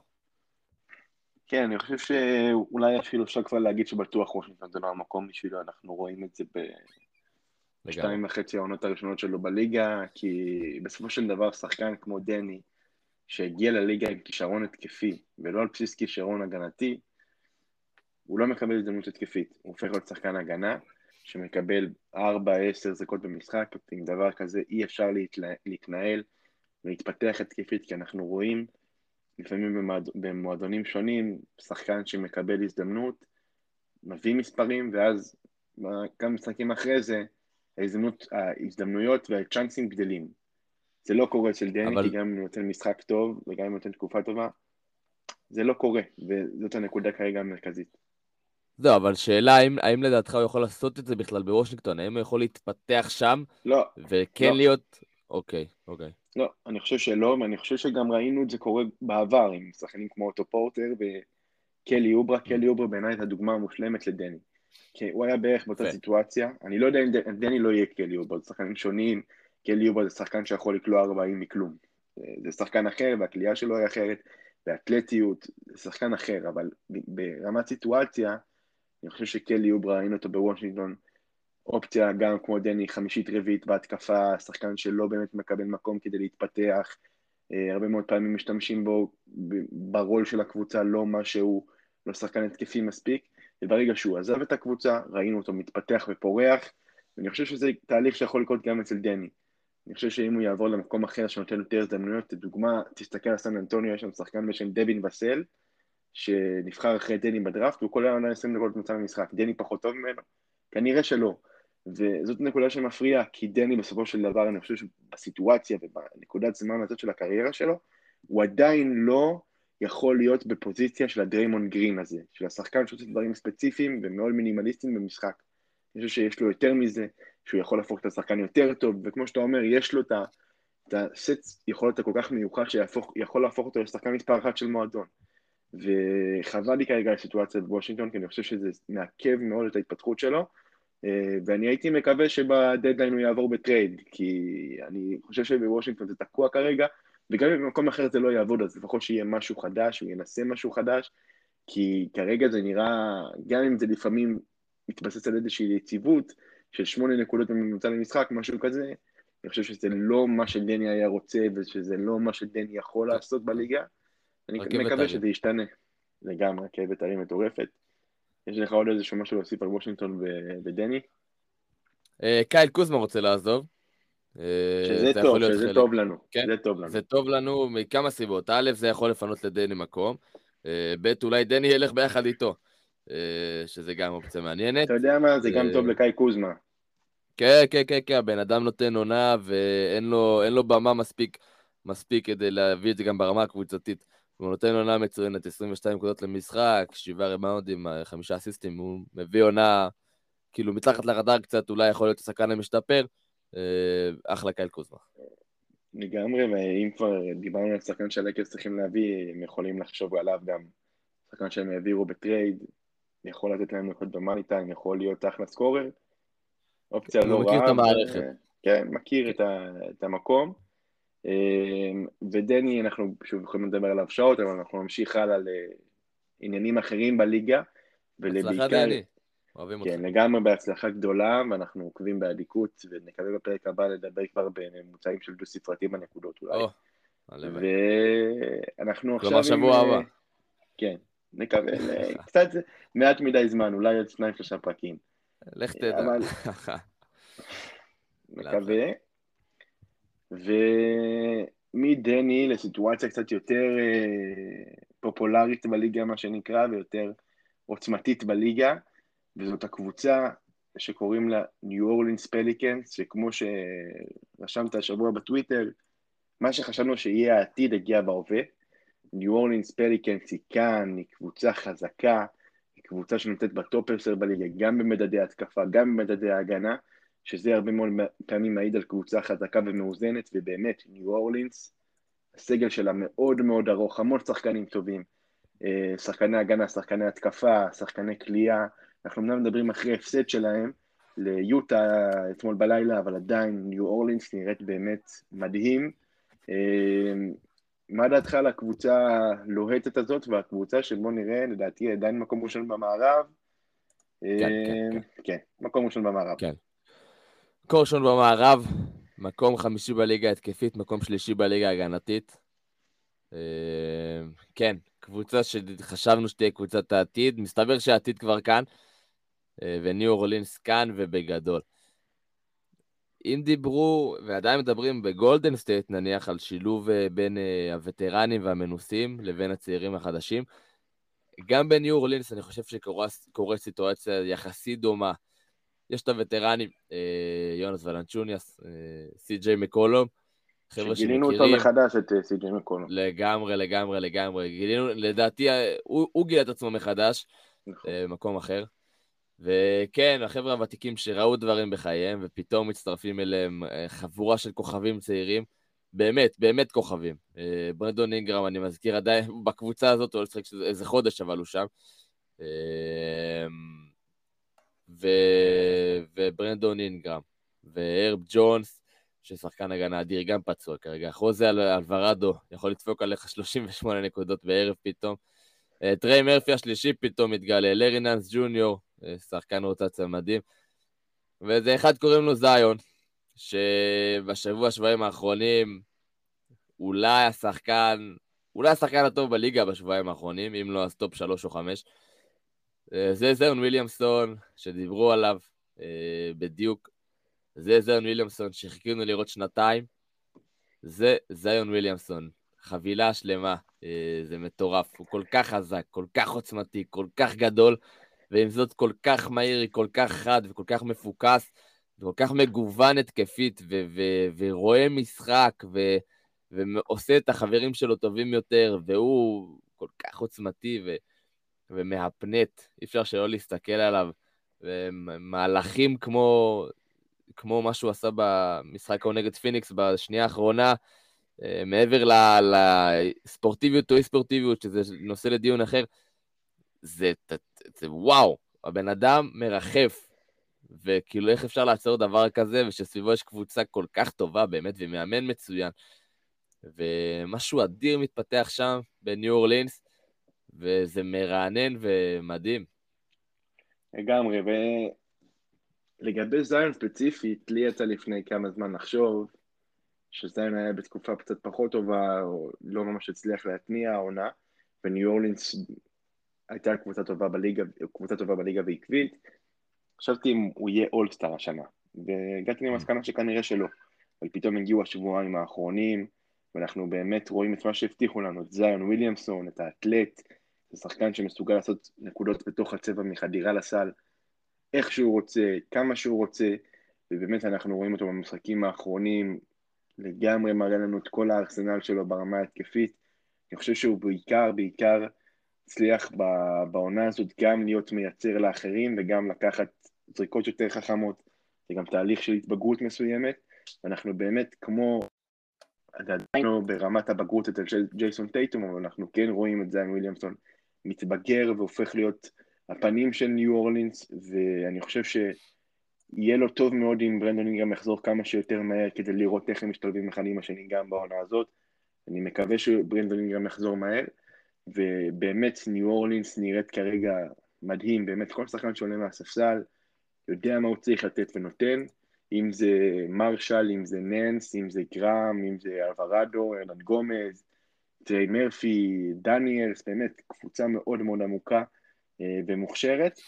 כן, אני חושב שאולי אפילו אפשר כבר להגיד שבטוח וושינגטון זה לא המקום בשבילו, אנחנו רואים את זה בשתיים וחצי העונות הראשונות שלו בליגה, כי בסופו של דבר שחקן כמו דני, שהגיע לליגה עם כישרון התקפי ולא על בסיס כישרון הגנתי, הוא לא מקבל הזדמנות התקפית, הוא הופך להיות שחקן הגנה, שמקבל 4-10 דקות במשחק, עם דבר כזה אי אפשר להתנהל ולהתפתח התקפית, כי אנחנו רואים לפעמים במועד, במועדונים שונים, שחקן שמקבל הזדמנות, מביא מספרים, ואז כמה משחקים אחרי זה, ההזדמנות, ההזדמנויות והצ'אנסים גדלים. זה לא קורה אצל דני, אבל... כי גם אם הוא נותן משחק טוב, וגם אם הוא נותן תקופה טובה, זה לא קורה, וזאת הנקודה כרגע המרכזית. לא, אבל שאלה, האם, האם לדעתך הוא יכול לעשות את זה בכלל בוושינגטון? האם הוא יכול להתפתח שם? לא. וכן לא. להיות... אוקיי, אוקיי. לא, אני חושב שלא, ואני חושב שגם ראינו את זה קורה בעבר עם שחקנים כמו אוטו פורטר וקלי אוברה. קלי אוברה בעיניי את הדוגמה המושלמת לדני. כי הוא היה בערך באותה כן. סיטואציה. אני לא יודע אם דני לא יהיה קלי אוברה, זה שחקנים שונים. קלי אוברה זה שחקן שיכול לקלוע 40 מכלום. זה שחקן אחר, והקליעה שלו היא אחרת, באתלטיות, זה שחקן אחר, אבל ברמת סיטואציה, אני חושב שקלי אוברה, ראינו אותו בוושינגטון, אופציה גם כמו דני, חמישית רביעית בהתקפה, שחקן שלא באמת מקבל מקום כדי להתפתח, אה, הרבה מאוד פעמים משתמשים בו ברול של הקבוצה, לא מה שהוא, לא שחקן התקפי מספיק, וברגע שהוא עזב את הקבוצה, ראינו אותו מתפתח ופורח, ואני חושב שזה תהליך שיכול לקרות גם אצל דני. אני חושב שאם הוא יעבור למקום אחר שנותן יותר הזדמנויות, לדוגמה, תסתכל על סן אנטוניו, יש שם שחקן בשם דווין וסל, שנבחר אחרי דני בדראפט, והוא כל היום עונה 20 דקות במצב המשחק. דני פחות טוב ממנו? כנראה שלא. וזאת נקודה שמפריעה, כי דני בסופו של דבר, אני חושב שבסיטואציה ובנקודת זמן הזאת של הקריירה שלו, הוא עדיין לא יכול להיות בפוזיציה של הדריימון גרין הזה, של השחקן שעושה דברים ספציפיים ומאוד מינימליסטיים במשחק. אני חושב שיש לו יותר מזה, שהוא יכול להפוך את השחקן יותר טוב, וכמו שאתה אומר, יש לו את הסט יכולות הכל כך מיוחד שיכול להפוך אותו לשחקן מספר אחת של מועדון. וחבל לי כרגע הסיטואציה בוושינגטון, כי אני חושב שזה מעכב מאוד את ההתפתחות שלו, ואני הייתי מקווה שבדדליין הוא יעבור בטרייד, כי אני חושב שבוושינגטון זה תקוע כרגע, וגם אם במקום אחר זה לא יעבוד, אז לפחות שיהיה משהו חדש, הוא ינסה משהו חדש, כי כרגע זה נראה, גם אם זה לפעמים מתבסס על איזושהי יציבות של שמונה נקודות בממוצע למשחק, משהו כזה, אני חושב שזה לא מה שדני היה רוצה, ושזה לא מה שדני יכול לעשות בליגה. אני מקווה שזה ישתנה. לגמרי, רכבת הרים מטורפת. יש לך עוד איזשהו משהו להוסיף על וושינגטון ודני? אה, קייל קוזמה רוצה לעזוב. אה, שזה טוב, שזה טוב לנו. כן, זה טוב לנו. זה טוב לנו מכמה סיבות. א', זה יכול לפנות לדני מקום. אה, ב', אולי דני ילך ביחד איתו, שזה גם אופציה מעניינת. אתה יודע מה, זה גם טוב לקאי קוזמה. כן, כן, כן, כן, הבן אדם נותן עונה ואין לו, לו במה מספיק, מספיק כדי להביא את זה גם ברמה הקבוצתית. הוא נותן עונה מצוינת, 22 נקודות למשחק, 7 רמאונדים, 5 אסיסטים, הוא מביא עונה, כאילו מתחת לרדאר קצת, אולי יכול להיות השחקן המשתפר, אה, אחלה קייל קוזמה. לגמרי, ואם כבר דיברנו על שחקן שהלקרס צריכים להביא, הם יכולים לחשוב עליו גם שחקן שהם העבירו בטרייד, יכול לתת להם נקודות במאני טיים, יכול להיות אחלה scorer. אופציה לא רעה. הוא מכיר את המערכת. כן, מכיר את המקום. אמ, ודני, אנחנו שוב יכולים לדבר עליו שעות, אבל אנחנו נמשיך הלאה לעניינים אחרים בליגה, ולבעיקר... הצלחה דני, אוהבים אותך. כן, לגמרי בהצלחה גדולה, ואנחנו עוקבים באדיקות, ונקווה בפרק הבא לדבר כבר בממוצעים של דו-ספרתי בנקודות אולי. ואנחנו עכשיו... כלומר, שבוע הבא. כן, נקווה, קצת מעט מדי זמן, אולי עוד שניים שלושה פרקים. לך תדע. מקווה. ומדני לסיטואציה קצת יותר אה, פופולרית בליגה, מה שנקרא, ויותר עוצמתית בליגה, וזאת הקבוצה שקוראים לה New Orleans Pelicans, שכמו שרשמת השבוע בטוויטר, מה שחשבנו שיהיה העתיד הגיע בהווה. New Orleans Pelicans היא כאן, היא קבוצה חזקה, היא קבוצה שנותנת בטופ 10 בליגה, גם במדדי התקפה, גם במדדי ההגנה, שזה הרבה מאוד פעמים מעיד על קבוצה חזקה ומאוזנת, ובאמת, ניו אורלינס, הסגל שלה מאוד מאוד ארוך, המון שחקנים טובים, אה, שחקני הגנה, שחקני התקפה, שחקני כליאה, אנחנו אמנם מדברים אחרי הפסד שלהם ליוטה אתמול בלילה, אבל עדיין ניו אורלינס נראית באמת מדהים. אה, מה דעתך על הקבוצה הלוהטת הזאת, והקבוצה שבוא נראה, לדעתי עדיין מקום ראשון במערב? כן, כן, אה, כן. כן, מקום ראשון במערב. כן. מקום ראשון במערב, מקום חמישי בליגה התקפית, מקום שלישי בליגה הגנתית. אה, כן, קבוצה שחשבנו שתהיה קבוצת העתיד, מסתבר שהעתיד כבר כאן, אה, וניו אורלינס כאן ובגדול. אם דיברו, ועדיין מדברים בגולדן סטייט נניח, על שילוב אה, בין הווטרנים והמנוסים לבין הצעירים החדשים, גם בניו אורלינס אני חושב שקורית סיטואציה יחסית דומה. יש את הווטרנים, אה, יונס ולנצ'וניאס, אה, סי.ג'יי מקולום. חבר'ה שגילינו אותו מחדש, את אה, סי.ג'יי מקולום. לגמרי, לגמרי, לגמרי. גילינו, לדעתי, הוא, הוא גילה את עצמו מחדש, נכון. במקום אחר. וכן, החבר'ה הוותיקים שראו דברים בחייהם, ופתאום מצטרפים אליהם חבורה של כוכבים צעירים. באמת, באמת כוכבים. ברנדון אינגרם, אני מזכיר, עדיין בקבוצה הזאת, הוא לשחק איזה חודש, אבל הוא שם. ו... וברנדון אינגרם, והרב ג'ונס, ששחקן הגנה אדיר, גם פצוע כרגע. חוזה על אלוורדו, יכול לדפוק עליך 38 נקודות בערב פתאום. אה, טריי מרפי השלישי פתאום מתגלה, לארי נאנס ג'וניור, אה, שחקן רוטציה מדהים. וזה אחד קוראים לו זיון, שבשבוע, שבועיים האחרונים, אולי השחקן, אולי השחקן הטוב בליגה בשבועיים האחרונים, אם לא אז טופ 3 או 5. זה זיון וויליאמסון, שדיברו עליו אה, בדיוק. זה זיון וויליאמסון שחיכינו לראות שנתיים. זה זיון וויליאמסון, חבילה שלמה, אה, זה מטורף. הוא כל כך חזק, כל כך עוצמתי, כל כך גדול, ועם זאת כל כך מהיר, כל כך חד וכל כך מפוקס, וכל כך מגוון התקפית, ו- ו- ורואה משחק, ו- ועושה את החברים שלו טובים יותר, והוא כל כך עוצמתי ו- ומהפנט, אי אפשר שלא להסתכל עליו. ומהלכים כמו, כמו מה שהוא עשה במשחק ההוא נגד פיניקס בשנייה האחרונה, אה, מעבר לספורטיביות או אי ספורטיביות, שזה נושא לדיון אחר, זה, זה, זה וואו, הבן אדם מרחף, וכאילו איך אפשר לעצור דבר כזה, ושסביבו יש קבוצה כל כך טובה באמת, ומאמן מצוין, ומשהו אדיר מתפתח שם בניו אורלינס, וזה מרענן ומדהים. לגמרי, ולגבי זיון ספציפית, לי יצא לפני כמה זמן לחשוב שזיון היה בתקופה קצת פחות טובה, או לא ממש הצליח להתניע העונה, וניו אורלינס הייתה קבוצה טובה בליגה, קבוצה טובה בליגה ועקבית. חשבתי אם הוא יהיה אולסטאר השנה, והגעתי למסקנה שכנראה שלא. אבל פתאום הגיעו השבועיים האחרונים, ואנחנו באמת רואים את מה שהבטיחו לנו, את זיון וויליאמסון, את האתלט, זה שחקן שמסוגל לעשות נקודות בתוך הצבע מחדירה לסל, איך שהוא רוצה, כמה שהוא רוצה, ובאמת אנחנו רואים אותו במשחקים האחרונים, לגמרי מראה לנו את כל הארסנל שלו ברמה ההתקפית. אני חושב שהוא בעיקר, בעיקר הצליח בעונה הזאת גם להיות מייצר לאחרים וגם לקחת זריקות יותר חכמות. זה גם תהליך של התבגרות מסוימת, ואנחנו באמת כמו, עדיין לא ברמת הבגרות אצל ג'ייסון טייטום, אבל אנחנו כן רואים את זיין וויליאמסון מתבגר והופך להיות הפנים של ניו אורלינס, ואני חושב שיהיה לו טוב מאוד אם ברנדון אינגרם יחזור כמה שיותר מהר כדי לראות איך הם משתלבים אחד עם השני גם בעונה הזאת. אני מקווה שברנדון אינגרם יחזור מהר, ובאמת ניו אורלינס נראית כרגע מדהים, באמת כל שחקן שעולה מהספסל יודע מה הוא צריך לתת ונותן, אם זה מרשל, אם זה ננס, אם זה גראם, אם זה אלוורדו, ארלן גומז, טריי מרפי, דניאלס, באמת קבוצה מאוד מאוד עמוקה אה, ומוכשרת,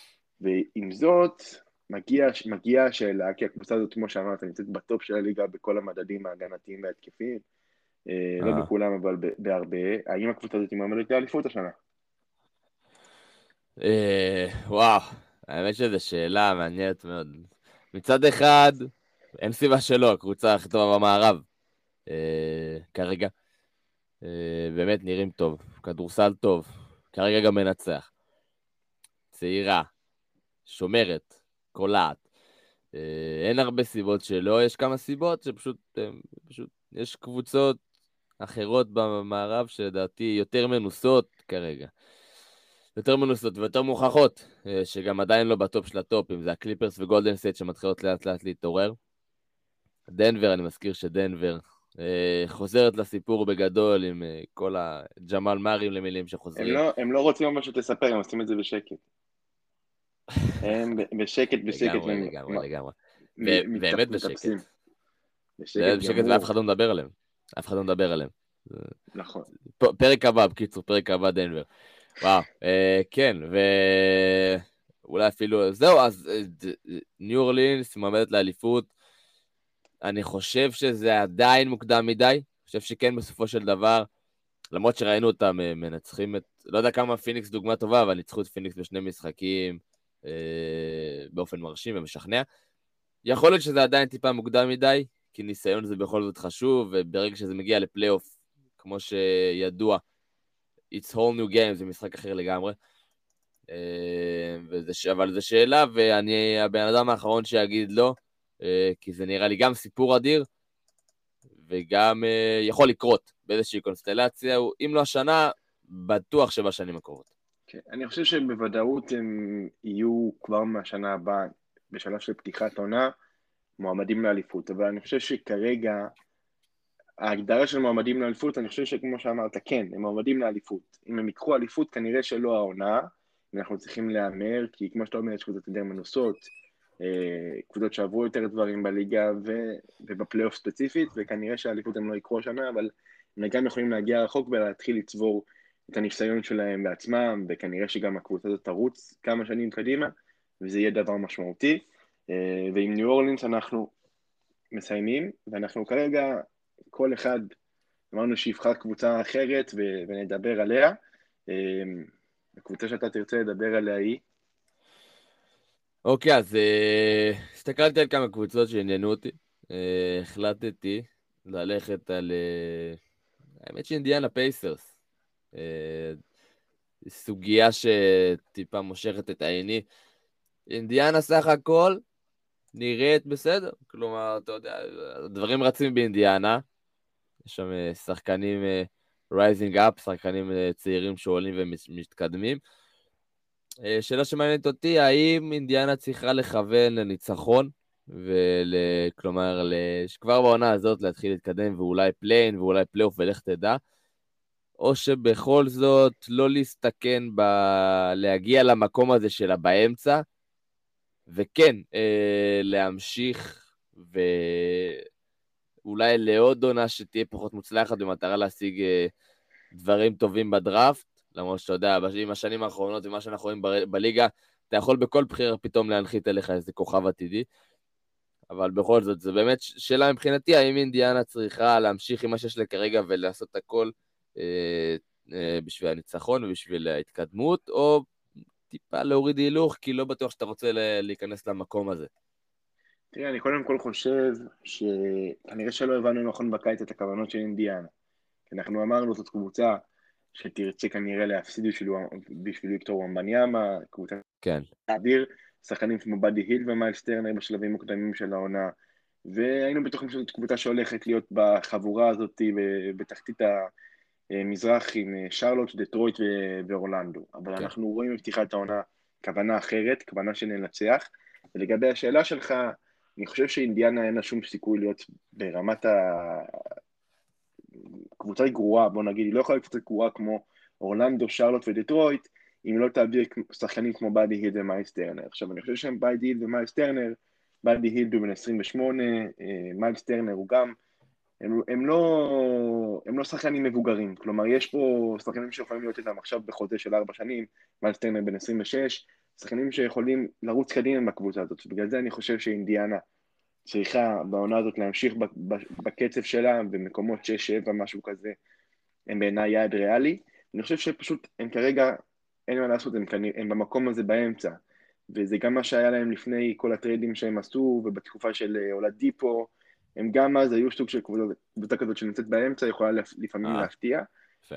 ועם זאת מגיעה מגיע השאלה, כי הקבוצה הזאת, כמו שאמרת, נמצאת בטופ של הליגה בכל המדדים ההגנתיים וההתקפיים, אה, לא אה. בכולם אבל בהרבה, האם הקבוצה הזאת מועמדת לאליפות השנה? וואו, האמת שזו שאלה מעניינת מאוד. מצד אחד, אין סיבה שלא, הקבוצה הכי טובה במערב כרגע. אה, באמת נראים טוב, כדורסל טוב, כרגע גם מנצח. צעירה, שומרת, קולעת. אה, אין הרבה סיבות שלא, יש כמה סיבות שפשוט, אה, פשוט יש קבוצות אחרות במערב שלדעתי יותר מנוסות כרגע. יותר מנוסות ויותר מוכחות, שגם עדיין לא בטופ של הטופ, אם זה הקליפרס וגולדן סטייט שמתחילות לאט לאט להתעורר. דנבר, אני מזכיר שדנבר חוזרת לסיפור בגדול עם אה, כל הג'מאל מארים למילים שחוזרים. הם לא, הם לא רוצים ממש שתספר, הם עושים את זה בשקט. הם בשקט, בשקט. לגמרי, לגמרי, לגמרי. באמת בשקט. בשקט ואף אחד לא מדבר עליהם. אף אחד לא מדבר עליהם. נכון. פרק הבא, בקיצור, פרק הבא דנבר. וואו, אה, כן, ואולי אפילו, זהו, אז ניו אורלינס מועמדת לאליפות. אני חושב שזה עדיין מוקדם מדי, אני חושב שכן בסופו של דבר, למרות שראינו אותם מנצחים את, לא יודע כמה פיניקס דוגמה טובה, אבל ניצחו את פיניקס בשני משחקים אה, באופן מרשים ומשכנע. יכול להיות שזה עדיין טיפה מוקדם מדי, כי ניסיון זה בכל זאת חשוב, וברגע שזה מגיע לפלייאוף, כמו שידוע, it's whole new game, זה משחק אחר לגמרי. אה, וזה, אבל זו שאלה, ואני הבן אדם האחרון שיגיד לא. אה, כי זה נראה לי גם סיפור אדיר, וגם אה, יכול לקרות באיזושהי קונסטלציה, אם לא השנה, בטוח שבשנים הקרובות. כן, אני חושב שבוודאות הם יהיו כבר מהשנה הבאה, בשלב של פתיחת עונה, מועמדים לאליפות, אבל אני חושב שכרגע, ההגדרה של מועמדים לאליפות, אני חושב שכמו שאמרת, כן, הם מועמדים לאליפות. אם הם ייקחו אליפות, כנראה שלא העונה, אנחנו צריכים להמר, כי כמו שאתה אומר, יש קבוצות יותר מנוסות, קבוצות שעברו יותר דברים בליגה ו, ובפלייאוף ספציפית, וכנראה שהאליפות הם לא יקרו השנה, אבל הם גם יכולים להגיע רחוק ולהתחיל לצבור את הניסיון שלהם בעצמם, וכנראה שגם הקבוצה הזאת תרוץ כמה שנים קדימה, וזה יהיה דבר משמעותי. אה, ועם ניו אורלינס אנחנו מסיימים, ואנחנו כרגע, כל אחד, אמרנו שיבחר קבוצה אחרת ונדבר עליה. אה, הקבוצה שאתה תרצה לדבר עליה היא? אוקיי, אז uh, הסתכלתי על כמה קבוצות שעניינו אותי. Uh, החלטתי ללכת על... Uh, האמת שאינדיאנה פייסרס. Uh, סוגיה שטיפה מושכת את עיני. אינדיאנה סך הכל נראית בסדר. כלומר, אתה יודע, דברים רצים באינדיאנה. יש שם שחקנים rising uh, up, שחקנים אה, צעירים שעולים ומתקדמים. אה, שאלה שמעניינת אותי, האם אינדיאנה צריכה לכוון לניצחון, וכלומר, כבר בעונה הזאת להתחיל להתקדם ואולי פליי-אין ואולי פלייאוף ולך תדע, או שבכל זאת לא להסתכן ב... להגיע למקום הזה שלה באמצע, וכן, אה, להמשיך ואולי לעוד עונה שתהיה פחות מוצלחת במטרה להשיג אה, דברים טובים בדראפט, למרות שאתה יודע, עם השנים האחרונות ומה שאנחנו רואים בליגה, אתה יכול בכל בחירה פתאום להנחית אליך איזה כוכב עתידי. אבל בכל זאת, זו באמת שאלה מבחינתי, האם אינדיאנה צריכה להמשיך עם מה שיש לה כרגע ולעשות הכל אה, אה, בשביל הניצחון ובשביל ההתקדמות, או טיפה להוריד הילוך, כי לא בטוח שאתה רוצה להיכנס למקום הזה. תראה, אני קודם כל חושב שכנראה שלא הבנו נכון בקיץ את הכוונות של אינדיאנה. אנחנו אמרנו, זאת קבוצה שתרצה כנראה להפסיד בשביל, בשביל ויקטור ומבניאמה, קבוצה כן. אדיר, שחקנים כמו באדי היל ומיילס טרנר בשלבים מוקדמים של העונה, והיינו בטוחים שזאת קבוצה שהולכת להיות בחבורה הזאת בתחתית המזרח עם שרלוט, דטרויט ואורלנדו, אבל כן. אנחנו רואים בפתיחת העונה כוונה אחרת, כוונה שננצח, ולגבי השאלה שלך, אני חושב שאינדיאנה אין לה שום סיכוי להיות ברמת ה... קבוצה גרועה, בוא נגיד, היא לא יכולה להיות קבוצה גרועה כמו אורלנדו, שרלוט ודטרויט, אם לא תעביר שחקנים כמו באדי היל ומיילס טרנר. עכשיו, אני חושב שהם באדי היל ומיילס טרנר, באדי היל הוא בן 28, מיילס טרנר הוא גם, הם, הם, לא, הם לא שחקנים מבוגרים, כלומר, יש פה שחקנים שיכולים להיות איתם עכשיו בחוזה של ארבע שנים, מיילס טרנר בן 26, שחקנים שיכולים לרוץ קדימה בקבוצה הזאת, ובגלל זה אני חושב שאינדיאנה צריכה בעונה הזאת להמשיך בקצב שלה, במקומות 6-7, משהו כזה, הם בעיניי יעד ריאלי. אני חושב שפשוט הם כרגע, אין מה לעשות, הם, כנראה, הם במקום הזה באמצע. וזה גם מה שהיה להם לפני כל הטריידים שהם עשו, ובתקופה של אולדיפו, אה, הם גם אז היו סוג של קבוצה כזאת שנמצאת באמצע, יכולה לפעמים אה, להפתיע.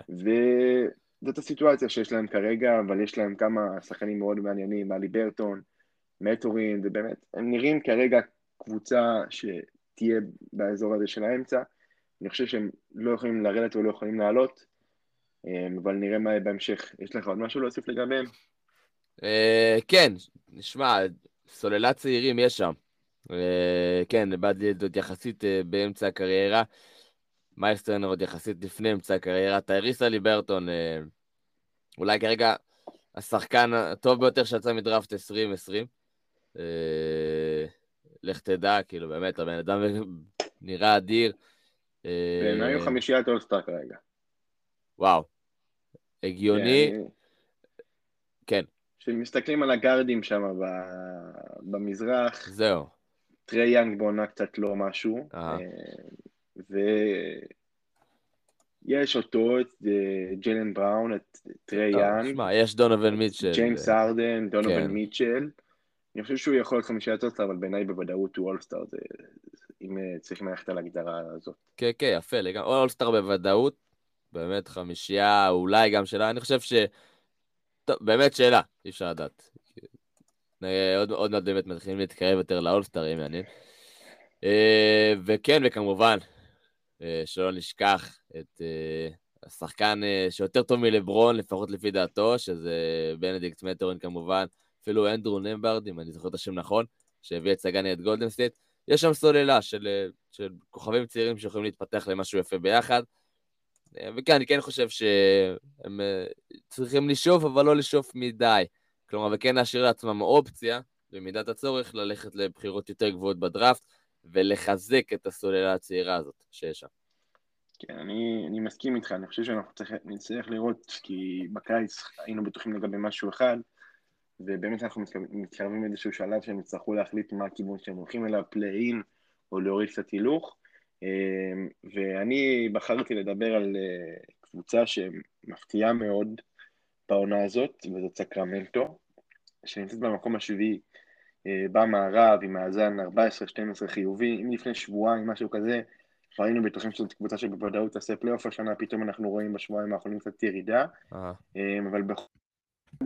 וזאת הסיטואציה שיש להם כרגע, אבל יש להם כמה שחקנים מאוד מעניינים, מאלי ברטון, מטורין, ובאמת, הם נראים כרגע קבוצה שתהיה באזור הזה של האמצע. אני חושב שהם לא יכולים לרדת ולא יכולים לעלות, אמ, אבל נראה מה יהיה בהמשך. יש לך עוד משהו להוסיף לגביהם? אה, כן, נשמע, סוללת צעירים יש שם. אה, כן, באדי עוד יחסית אה, באמצע הקריירה. מיילסטרנר עוד יחסית לפני אמצע הקריירה. טייריסה ליברטון, אולי כרגע השחקן הטוב ביותר שיצא מדראפט 2020. לך תדע, כאילו, באמת, הבן אדם נראה אדיר. בעיניי הוא חמישיית אולסטאר כרגע. וואו. הגיוני. כן. כשמסתכלים על הגארדים שם במזרח, זהו. טריי יאנג בעונה קצת לא משהו, אה, ויש אותו, את אה, ג'לן בראון, את טריי יאנג. שמע, יש דונובן מיטשל. ג'יימס הארדן, דונובן כן. מיטשל. אני חושב שהוא יכול להיות חמישיית אולסטאר, אבל בעיניי בוודאות הוא אולסטאר, אם אה, צריכים ללכת על ההגדרה הזאת. כן, כן, יפה, לגמרי. אולסטאר בוודאות, באמת חמישייה, אולי גם שאלה, אני חושב ש... טוב, באמת שאלה, אי אפשר לדעת. אה, עוד, עוד מעט באמת מתחילים להתקרב יותר לאולסטאר, אם מעניין. אה, וכן, וכמובן, שלא נשכח את השחקן שיותר טוב מלברון, לפחות לפי דעתו, שזה בנדיקט מטורין כמובן. אפילו אנדרו נמברד, אם אני זוכר את השם נכון, שהביא את סגני את גולדן סטייט. יש שם סוללה של, של כוכבים צעירים שיכולים להתפתח למשהו יפה ביחד. וכן, אני כן חושב שהם אה, צריכים לשאוף, אבל לא לשאוף מדי. כלומר, וכן להשאיר לעצמם אופציה, במידת הצורך, ללכת לבחירות יותר גבוהות בדראפט, ולחזק את הסוללה הצעירה הזאת שיש שם. כן, אני, אני מסכים איתך, אני חושב שאנחנו נצטרך לראות, כי בקיץ היינו בטוחים לגבי משהו אחד, ובאמת אנחנו מתקרבים לאיזשהו שלב שהם יצטרכו להחליט מה הכיוון שהם הולכים אליו, פליי-אין, או להוריד קצת הילוך. אמ, ואני בחרתי לדבר על אה, קבוצה שמפתיעה מאוד בעונה הזאת, וזאת סקרמנטו, שנמצאת במקום השביעי אה, במערב עם מאזן 14-12 חיובי, אם לפני שבועיים, משהו כזה, כבר היינו בטוחים שזאת קבוצה שבוודאות תעשה פלייאוף השנה, פתאום אנחנו רואים בשבועיים האחרונים קצת ירידה, אמ, אבל בכל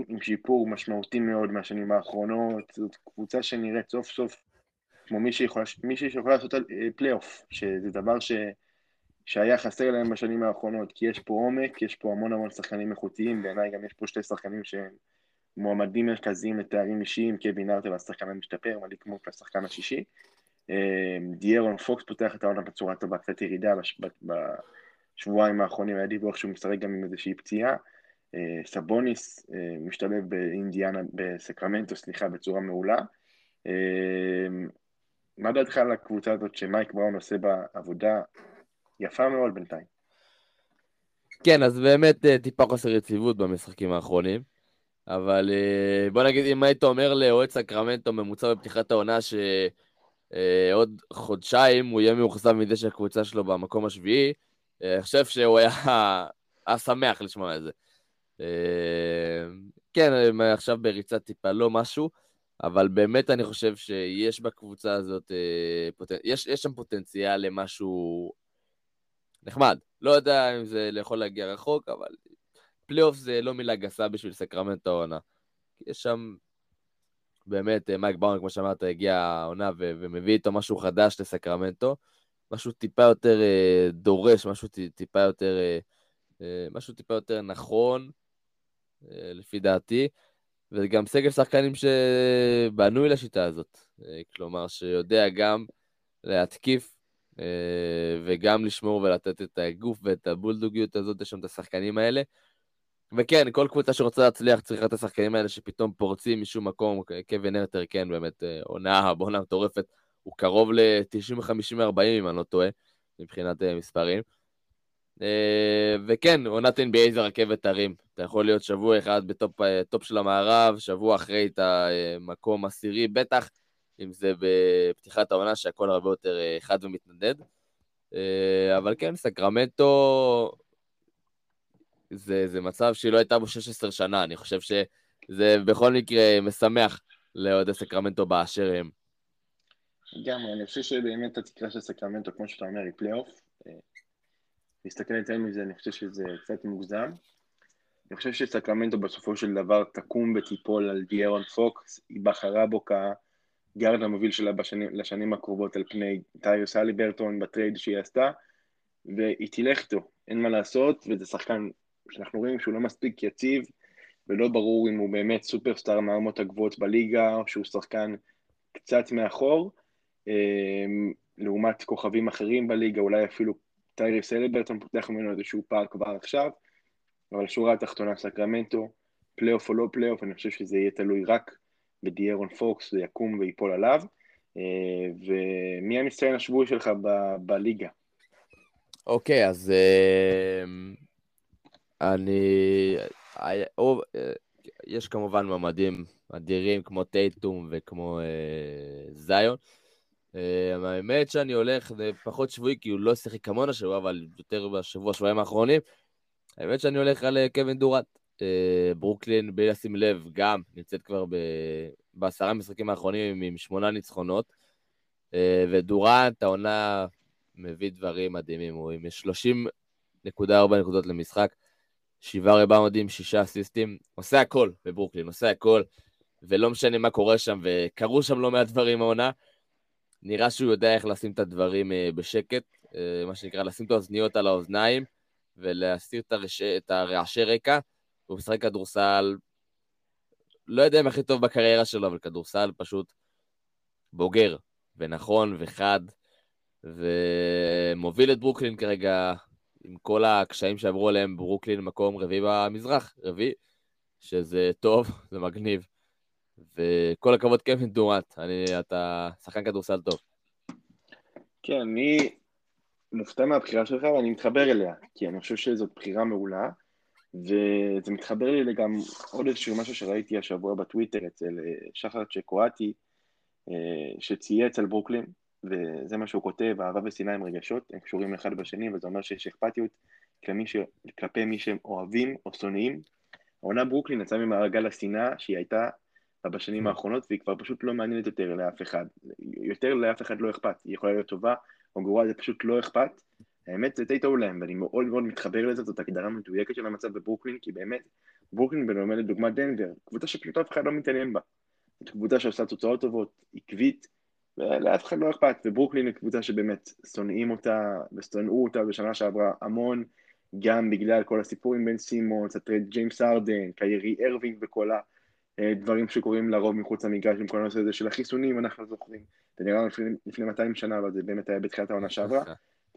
עם שיפור משמעותי מאוד מהשנים האחרונות, זאת קבוצה שנראית סוף סוף כמו מישהי שיכולה, לעשות אה, פלייאוף, שזה דבר ש, שהיה חסר להם בשנים האחרונות, כי יש פה עומק, יש פה המון המון שחקנים איכותיים, בעיניי גם יש פה שתי שחקנים שהם מועמדים מרכזיים לתארים אישיים, קווין הרטר והשחקן המשתפר, מאליק מונק לשחקן השישי. אה, דיארון פוקס פותח את העונה בצורה טובה, קצת ירידה בשבועיים האחרונים, היה דיווח שהוא משחק גם עם איזושהי פציעה. אה, סבוניס משתלב באינדיאנה, בסקרמנטו, סליחה, בצורה מעולה. מה דעתך על הקבוצה הזאת שמייק בראון עושה בה עבודה יפה מאוד בינתיים? כן, אז באמת אה, טיפה חוסר יציבות במשחקים האחרונים, אבל אה, בוא נגיד, אם היית אומר לאוהד סקרמנטו ממוצע בפתיחת העונה שעוד אה, חודשיים הוא יהיה מאוכזב מזה שהקבוצה שלו במקום השביעי, אני חושב שהוא היה, היה שמח לשמוע את זה. כן, עכשיו בריצה טיפה לא משהו. אבל באמת אני חושב שיש בקבוצה הזאת, אה. יש, יש שם פוטנציאל למשהו נחמד. לא יודע אם זה יכול להגיע רחוק, אבל פלייאוף זה לא מילה גסה בשביל סקרמנטו העונה. יש שם באמת, אה, מייק בראון, כמו שאמרת, הגיע העונה ו- ומביא איתו משהו חדש לסקרמנטו, משהו טיפה יותר אה, דורש, משהו טיפה יותר, אה, אה, משהו טיפה יותר נכון, לפי דעתי. וגם סגל שחקנים שבנוי לשיטה הזאת. אה, כלומר, שיודע גם להתקיף אה, וגם לשמור ולתת את הגוף ואת הבולדוגיות הזאת, יש שם את השחקנים האלה. וכן, כל קבוצה שרוצה להצליח צריכה את השחקנים האלה שפתאום פורצים משום מקום. קווין הרטר, כן, באמת, אה, עונה, בעונה מטורפת. הוא קרוב ל-90-50-40, אם אני לא טועה, מבחינת מספרים. אה, וכן, עונת NBA זה רכבת הרים. אתה יכול להיות שבוע אחד בטופ אה, של המערב, שבוע אחרי את המקום עשירי, בטח אם זה בפתיחת העונה שהכל הרבה יותר אה, חד ומתנדד. אבל כן, סקרמנטו זה, זה מצב שהיא לא הייתה בו 16 שנה, אני חושב שזה בכל מקרה משמח לאוהדי סקרמנטו באשר הם. לגמרי, אני חושב שבאמת התקרה של סקרמנטו, כמו שאתה אומר, היא פלייאוף. להסתכל יותר מזה, אני חושב שזה קצת מוגזם. אני חושב שסקרמנטו בסופו של דבר תקום ותיפול על דיארון פוקס, היא בחרה בו כגארד המוביל שלה בשנים, לשנים הקרובות על פני טייריס הליברטון בטרייד שהיא עשתה, והיא תלך איתו, אין מה לעשות, וזה שחקן שאנחנו רואים שהוא לא מספיק יציב, ולא ברור אם הוא באמת סופרסטאר מהרמות הגבוהות בליגה, או שהוא שחקן קצת מאחור, אה, לעומת כוכבים אחרים בליגה, אולי אפילו טייריס הליברטון פותח ממנו איזשהו פער כבר עכשיו, אבל שורה התחתונה סקרמנטו, פלייאוף או לא פלייאוף, אני חושב שזה יהיה תלוי רק בדיארון פוקס, זה יקום וייפול עליו. אה, ומי המצטיין השבועי שלך ב- בליגה? אוקיי, okay, אז uh, אני... או, uh, יש כמובן מעמדים אדירים כמו טייטום וכמו uh, זיון. אמ, האמת שאני הולך פחות שבועי, כי הוא לא שיחק כמונו השבוע, אבל יותר בשבוע, שבועיים האחרונים. האמת שאני הולך על אה, קווין דורנט. אה, ברוקלין, בלי לשים לב, גם נמצאת כבר ב... בעשרה משחקים האחרונים עם שמונה ניצחונות. אה, ודורנט, העונה מביא דברים מדהימים. הוא עם 30.4 נקודות למשחק, שבעה ריבאונדים, שישה אסיסטים. עושה הכל בברוקלין, עושה הכל. ולא משנה מה קורה שם, וקרו שם לא מעט דברים העונה. נראה שהוא יודע איך לשים את הדברים אה, בשקט, אה, מה שנקרא, לשים את האוזניות על האוזניים ולהסיר את, הרש... את הרעשי רקע. הוא משחק כדורסל, לא יודע אם הכי טוב בקריירה שלו, אבל כדורסל פשוט בוגר ונכון וחד, ומוביל את ברוקלין כרגע, עם כל הקשיים שעברו עליהם, ברוקלין מקום רביעי במזרח, רביעי, שזה טוב, זה מגניב. וכל הכבוד קווין דורנט, אני, אתה שחקן כדורסל טוב. כן, אני, מופתע מהבחירה שלך ואני מתחבר אליה, כי אני חושב שזאת בחירה מעולה, וזה מתחבר לי לגם עוד איזשהו משהו שראיתי השבוע בטוויטר אצל אה, שחר צ'קואטי, אה, שצייץ על ברוקלין, וזה מה שהוא כותב, אהבה ושנאה הם רגשות, הם קשורים אחד בשני, וזה אומר שיש אכפתיות ש... כלפי מי שהם אוהבים או שונאים. העונה ברוקלין יצאה ממעגל השנאה שהיא הייתה בשנים mm. האחרונות, והיא כבר פשוט לא מעניינת יותר לאף אחד. יותר לאף אחד לא אכפת, היא יכולה להיות טובה או גרועה, זה פשוט לא אכפת. האמת, זה די טוב להם, ואני מאוד מאוד מתחבר לזה, זאת הגדרה מדויקת של המצב בברוקלין, כי באמת, ברוקלין בנאומר לדוגמת דנבר, קבוצה שפשוט אף אחד לא מתעניין בה. זאת קבוצה שעושה תוצאות טובות, עקבית, ולאף אחד לא אכפת, וברוקלין היא קבוצה שבאמת שונאים אותה, ושונאו אותה בשנה שעברה המון, גם בגלל כל הסיפור עם בן סימונס, ה trade ג'יימס הארדן, קיירי ארווינג וכל הדברים שקורים לרוב מחוץ למגרש עם כל הנושא הזה של החיסונים, אנחנו זוכרים. זה נראה לפני, לפני 200 שנה, אבל זה באמת היה בתחילת העונה שעברה.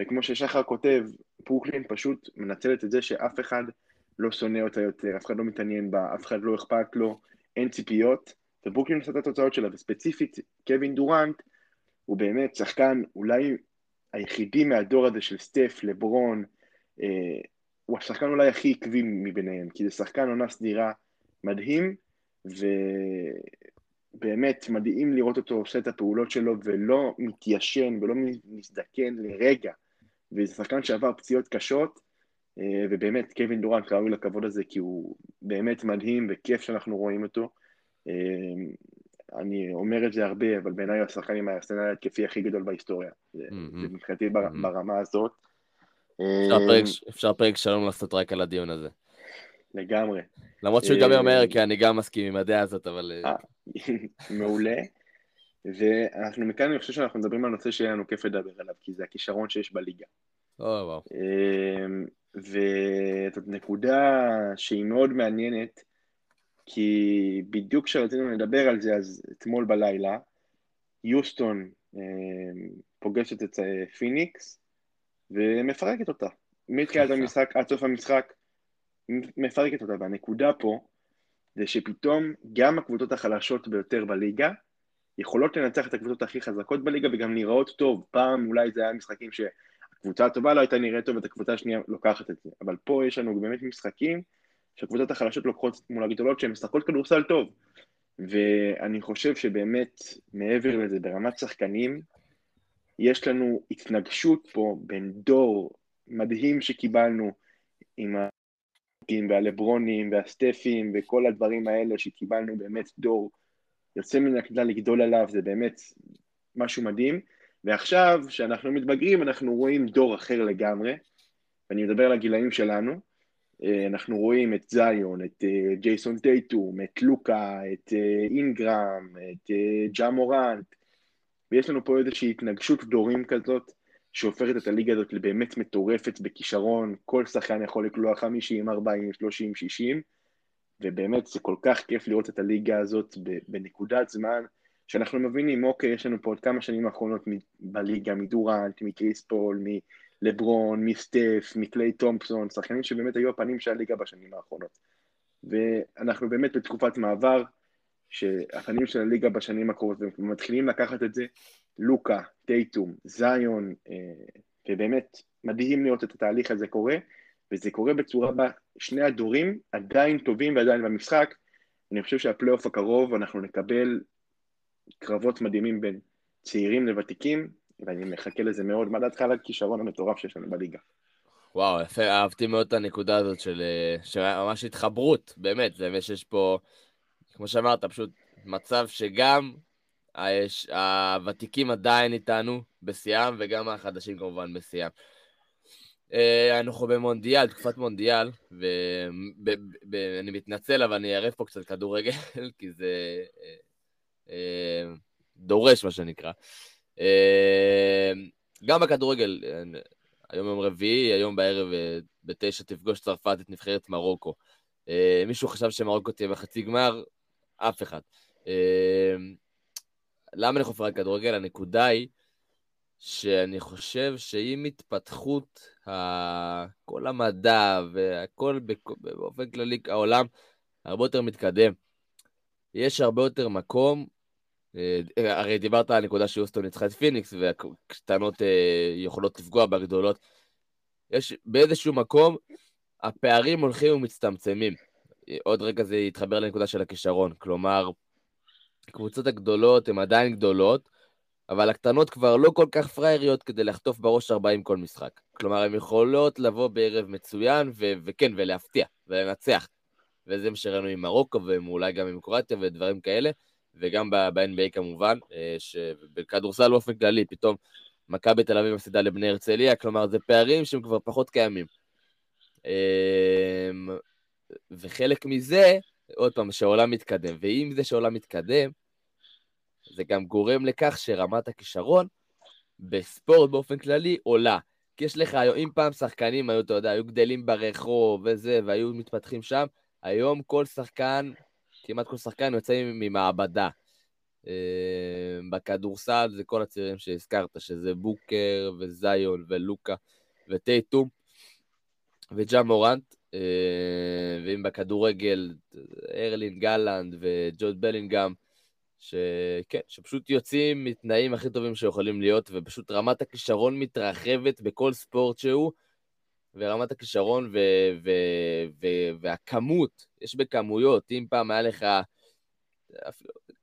וכמו ששחר כותב, ברוקלין פשוט מנצלת את זה שאף אחד לא שונא אותה יותר, אף אחד לא מתעניין בה, אף אחד לא אכפת לו, אין ציפיות, וברוקלין עושה את התוצאות שלה, וספציפית קווין דורנט הוא באמת שחקן אולי היחידי מהדור הזה של סטף, לברון, אה, הוא השחקן אולי הכי עקבי מביניהם, כי זה שחקן עונה סדירה מדהים, ובאמת מדהים לראות אותו עושה את הפעולות שלו ולא מתיישן ולא מזדקן לרגע, וזה שחקן שעבר פציעות קשות, אה, ובאמת קווין דורנט ראוי לכבוד הזה כי הוא באמת מדהים וכיף שאנחנו רואים אותו. אה, אני אומר את זה הרבה, אבל בעיניי הוא השחקן עם הארסנל ההתקפי הכי גדול בהיסטוריה. זה מבחינתי ברמה הזאת. אפשר פרק שלום לעשות רק על הדיון הזה. לגמרי. למרות שהוא ייגמר מהר, כי אני גם מסכים עם הדעה הזאת, אבל... אה, מעולה. ואנחנו מכאן, אני חושב שאנחנו מדברים על נושא שיהיה לנו כיף לדבר עליו, כי זה הכישרון שיש בליגה. וזאת נקודה שהיא מאוד מעניינת, כי בדיוק כשרצינו לדבר על זה, אז אתמול בלילה, יוסטון פוגשת את פיניקס, ומפרקת אותה. מתחילת המשחק עד סוף המשחק, מפרקת אותה. והנקודה פה, זה שפתאום גם הקבוצות החלשות ביותר בליגה, יכולות לנצח את הקבוצות הכי חזקות בליגה וגם נראות טוב. פעם אולי זה היה משחקים שהקבוצה הטובה לא הייתה נראית טוב ואת הקבוצה השנייה לוקחת את זה. אבל פה יש לנו באמת משחקים שהקבוצות החלשות לוקחות מול הגדולות שהן משחקות כדורסל טוב. ואני חושב שבאמת, מעבר לזה, ברמת שחקנים, יש לנו התנגשות פה בין דור מדהים שקיבלנו עם והלברונים והסטפים וכל הדברים האלה שקיבלנו באמת דור יוצא מן הכלל לגדול עליו, זה באמת משהו מדהים. ועכשיו, כשאנחנו מתבגרים, אנחנו רואים דור אחר לגמרי, ואני מדבר על הגילאים שלנו, אה, אנחנו רואים את זיון, את אה, ג'ייסון טייטום, את לוקה, את אה, אינגרם, את ג'ה מורנט, ויש לנו פה איזושהי התנגשות דורים כזאת, שהופכת את הליגה הזאת לבאמת מטורפת בכישרון, כל שחקן יכול לקלוע 50, 40, 30, 60, ובאמת זה כל כך כיף לראות את הליגה הזאת בנקודת זמן, שאנחנו מבינים, אוקיי, יש לנו פה עוד כמה שנים האחרונות בליגה, מדורנט, מקריס פול, מלברון, מסטף, מקליי תומפסון, שחקנים שבאמת היו הפנים של הליגה בשנים האחרונות. ואנחנו באמת בתקופת מעבר, שהפנים של הליגה בשנים הקרובות, ומתחילים לקחת את זה, לוקה, טייטום, זיון, אה, ובאמת מדהים לראות את התהליך הזה קורה, וזה קורה בצורה בה שני הדורים עדיין טובים ועדיין במשחק. אני חושב שהפלייאוף הקרוב אנחנו נקבל קרבות מדהימים בין צעירים לוותיקים, ואני מחכה לזה מאוד. מה דעתך על הכישרון המטורף שיש לנו בליגה? וואו, יפה, אהבתי מאוד את הנקודה הזאת של, של ממש התחברות, באמת, זה שיש פה, כמו שאמרת, פשוט מצב שגם היש, הוותיקים עדיין איתנו בשיאם, וגם החדשים כמובן בשיאם. אה, אנחנו במונדיאל, תקופת מונדיאל, ואני מתנצל, אבל אני אערב פה קצת כדורגל, כי זה אה, אה, דורש, מה שנקרא. גם בכדורגל, היום יום רביעי, היום בערב בתשע תפגוש צרפת את נבחרת מרוקו. מישהו חשב שמרוקו תהיה בחצי גמר? אף אחד. למה אני חופר על כדורגל? הנקודה היא שאני חושב שעם התפתחות ה... כל המדע והכל באופן כללי, העולם הרבה יותר מתקדם. יש הרבה יותר מקום הרי דיברת על הנקודה שיוסטון ניצחה את פיניקס, והקטנות יכולות לפגוע בגדולות. יש באיזשהו מקום, הפערים הולכים ומצטמצמים. עוד רגע זה יתחבר לנקודה של הכישרון. כלומר, הקבוצות הגדולות הן עדיין גדולות, אבל הקטנות כבר לא כל כך פראייריות כדי לחטוף בראש 40 כל משחק. כלומר, הן יכולות לבוא בערב מצוין, ו- וכן, ולהפתיע, ולנצח. וזה מה שראינו עם מרוקו, ואולי גם עם קרואטיה ודברים כאלה, וגם ב-NBA כמובן, אה, שבכדורסל באופן כללי, פתאום מכבי תל אביב מפסידה לבני הרצליה, כלומר, זה פערים שהם כבר פחות קיימים. אמ, וחלק מזה, עוד פעם, שהעולם מתקדם. ועם זה שהעולם מתקדם, זה גם גורם לכך שרמת הכישרון בספורט באופן כללי עולה. כי יש לך, אם פעם שחקנים היו, אתה יודע, היו גדלים ברחוב וזה, והיו מתפתחים שם, היום כל שחקן, כמעט כל שחקן יוצא ממעבדה. אה, בכדורסל זה כל הצעירים שהזכרת, שזה בוקר וזיון ולוקה וטייטום וג'ה מורנט, אה, ואם בכדורגל, ארלין גלנד וג'וד בלינגהם, שכן, שפשוט יוצאים מתנאים הכי טובים שיכולים להיות, ופשוט רמת הכישרון מתרחבת בכל ספורט שהוא, ורמת הכישרון ו- ו- ו- והכמות, יש בכמויות, אם פעם היה לך,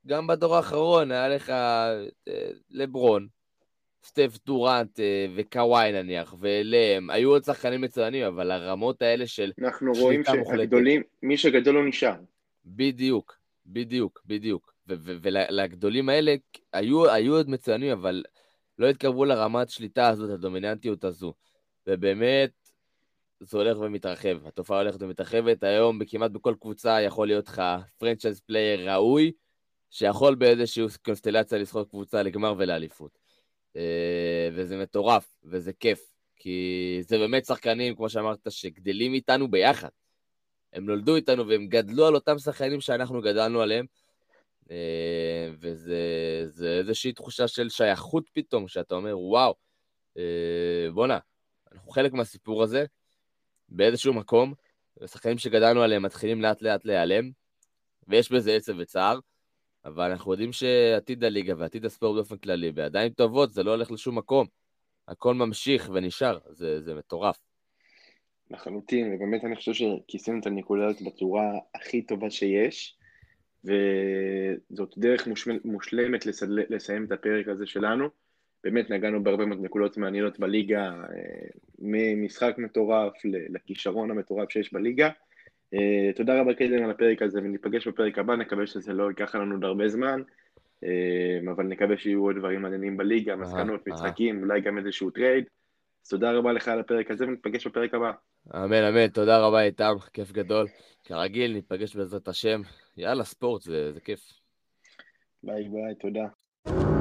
גם בדור האחרון היה לך אה, לברון, סטף דורנט אה, וקוואי נניח, ואליהם, היו עוד שחקנים מצוינים, אבל הרמות האלה של אנחנו רואים שהגדולים, מי שגדול לא נשאר. בדיוק, בדיוק, בדיוק. ולגדולים האלה היו, היו עוד מצוינים, אבל לא התקרבו לרמת שליטה הזאת, הדומיננטיות הזו. ובאמת, זה הולך ומתרחב. התופעה הולכת ומתרחבת. היום כמעט בכל קבוצה יכול להיות לך franchise player ראוי, שיכול באיזושהי קונסטלציה לסחוב קבוצה לגמר ולאליפות. אה, וזה מטורף, וזה כיף. כי זה באמת שחקנים, כמו שאמרת, שגדלים איתנו ביחד. הם נולדו איתנו והם גדלו על אותם שחקנים שאנחנו גדלנו עליהם, וזה איזושהי תחושה של שייכות פתאום, שאתה אומר, וואו, אה, בואנה, אנחנו חלק מהסיפור הזה, באיזשהו מקום, ושחקנים שגדלנו עליהם מתחילים לאט לאט להיעלם, ויש בזה עצב וצער, אבל אנחנו יודעים שעתיד הליגה ועתיד הספורט באופן כללי בידיים טובות, זה לא הולך לשום מקום. הכל ממשיך ונשאר, זה, זה מטורף. לחלוטין, ובאמת אני חושב שכיסינו את הנקודה הזאת בצורה הכי טובה שיש. וזאת דרך מושלמת לסיים את הפרק הזה שלנו. באמת נגענו בהרבה מאוד נקודות מעניינות בליגה, אה, ממשחק מטורף לכישרון המטורף שיש בליגה. אה, תודה רבה קיידן על הפרק הזה, וניפגש בפרק הבא, נקווה שזה לא ייקח לנו עוד הרבה זמן, אה, אבל נקווה שיהיו עוד דברים מעניינים בליגה, מסקנות, משחקים, אולי גם איזשהו טרייד. אז תודה רבה לך על הפרק הזה, וניפגש בפרק הבא. אמן, אמן, תודה רבה איתם, כיף גדול. כרגיל, ניפגש בעזרת השם. יאללה, ספורט, זה, זה כיף. ביי ביי, תודה.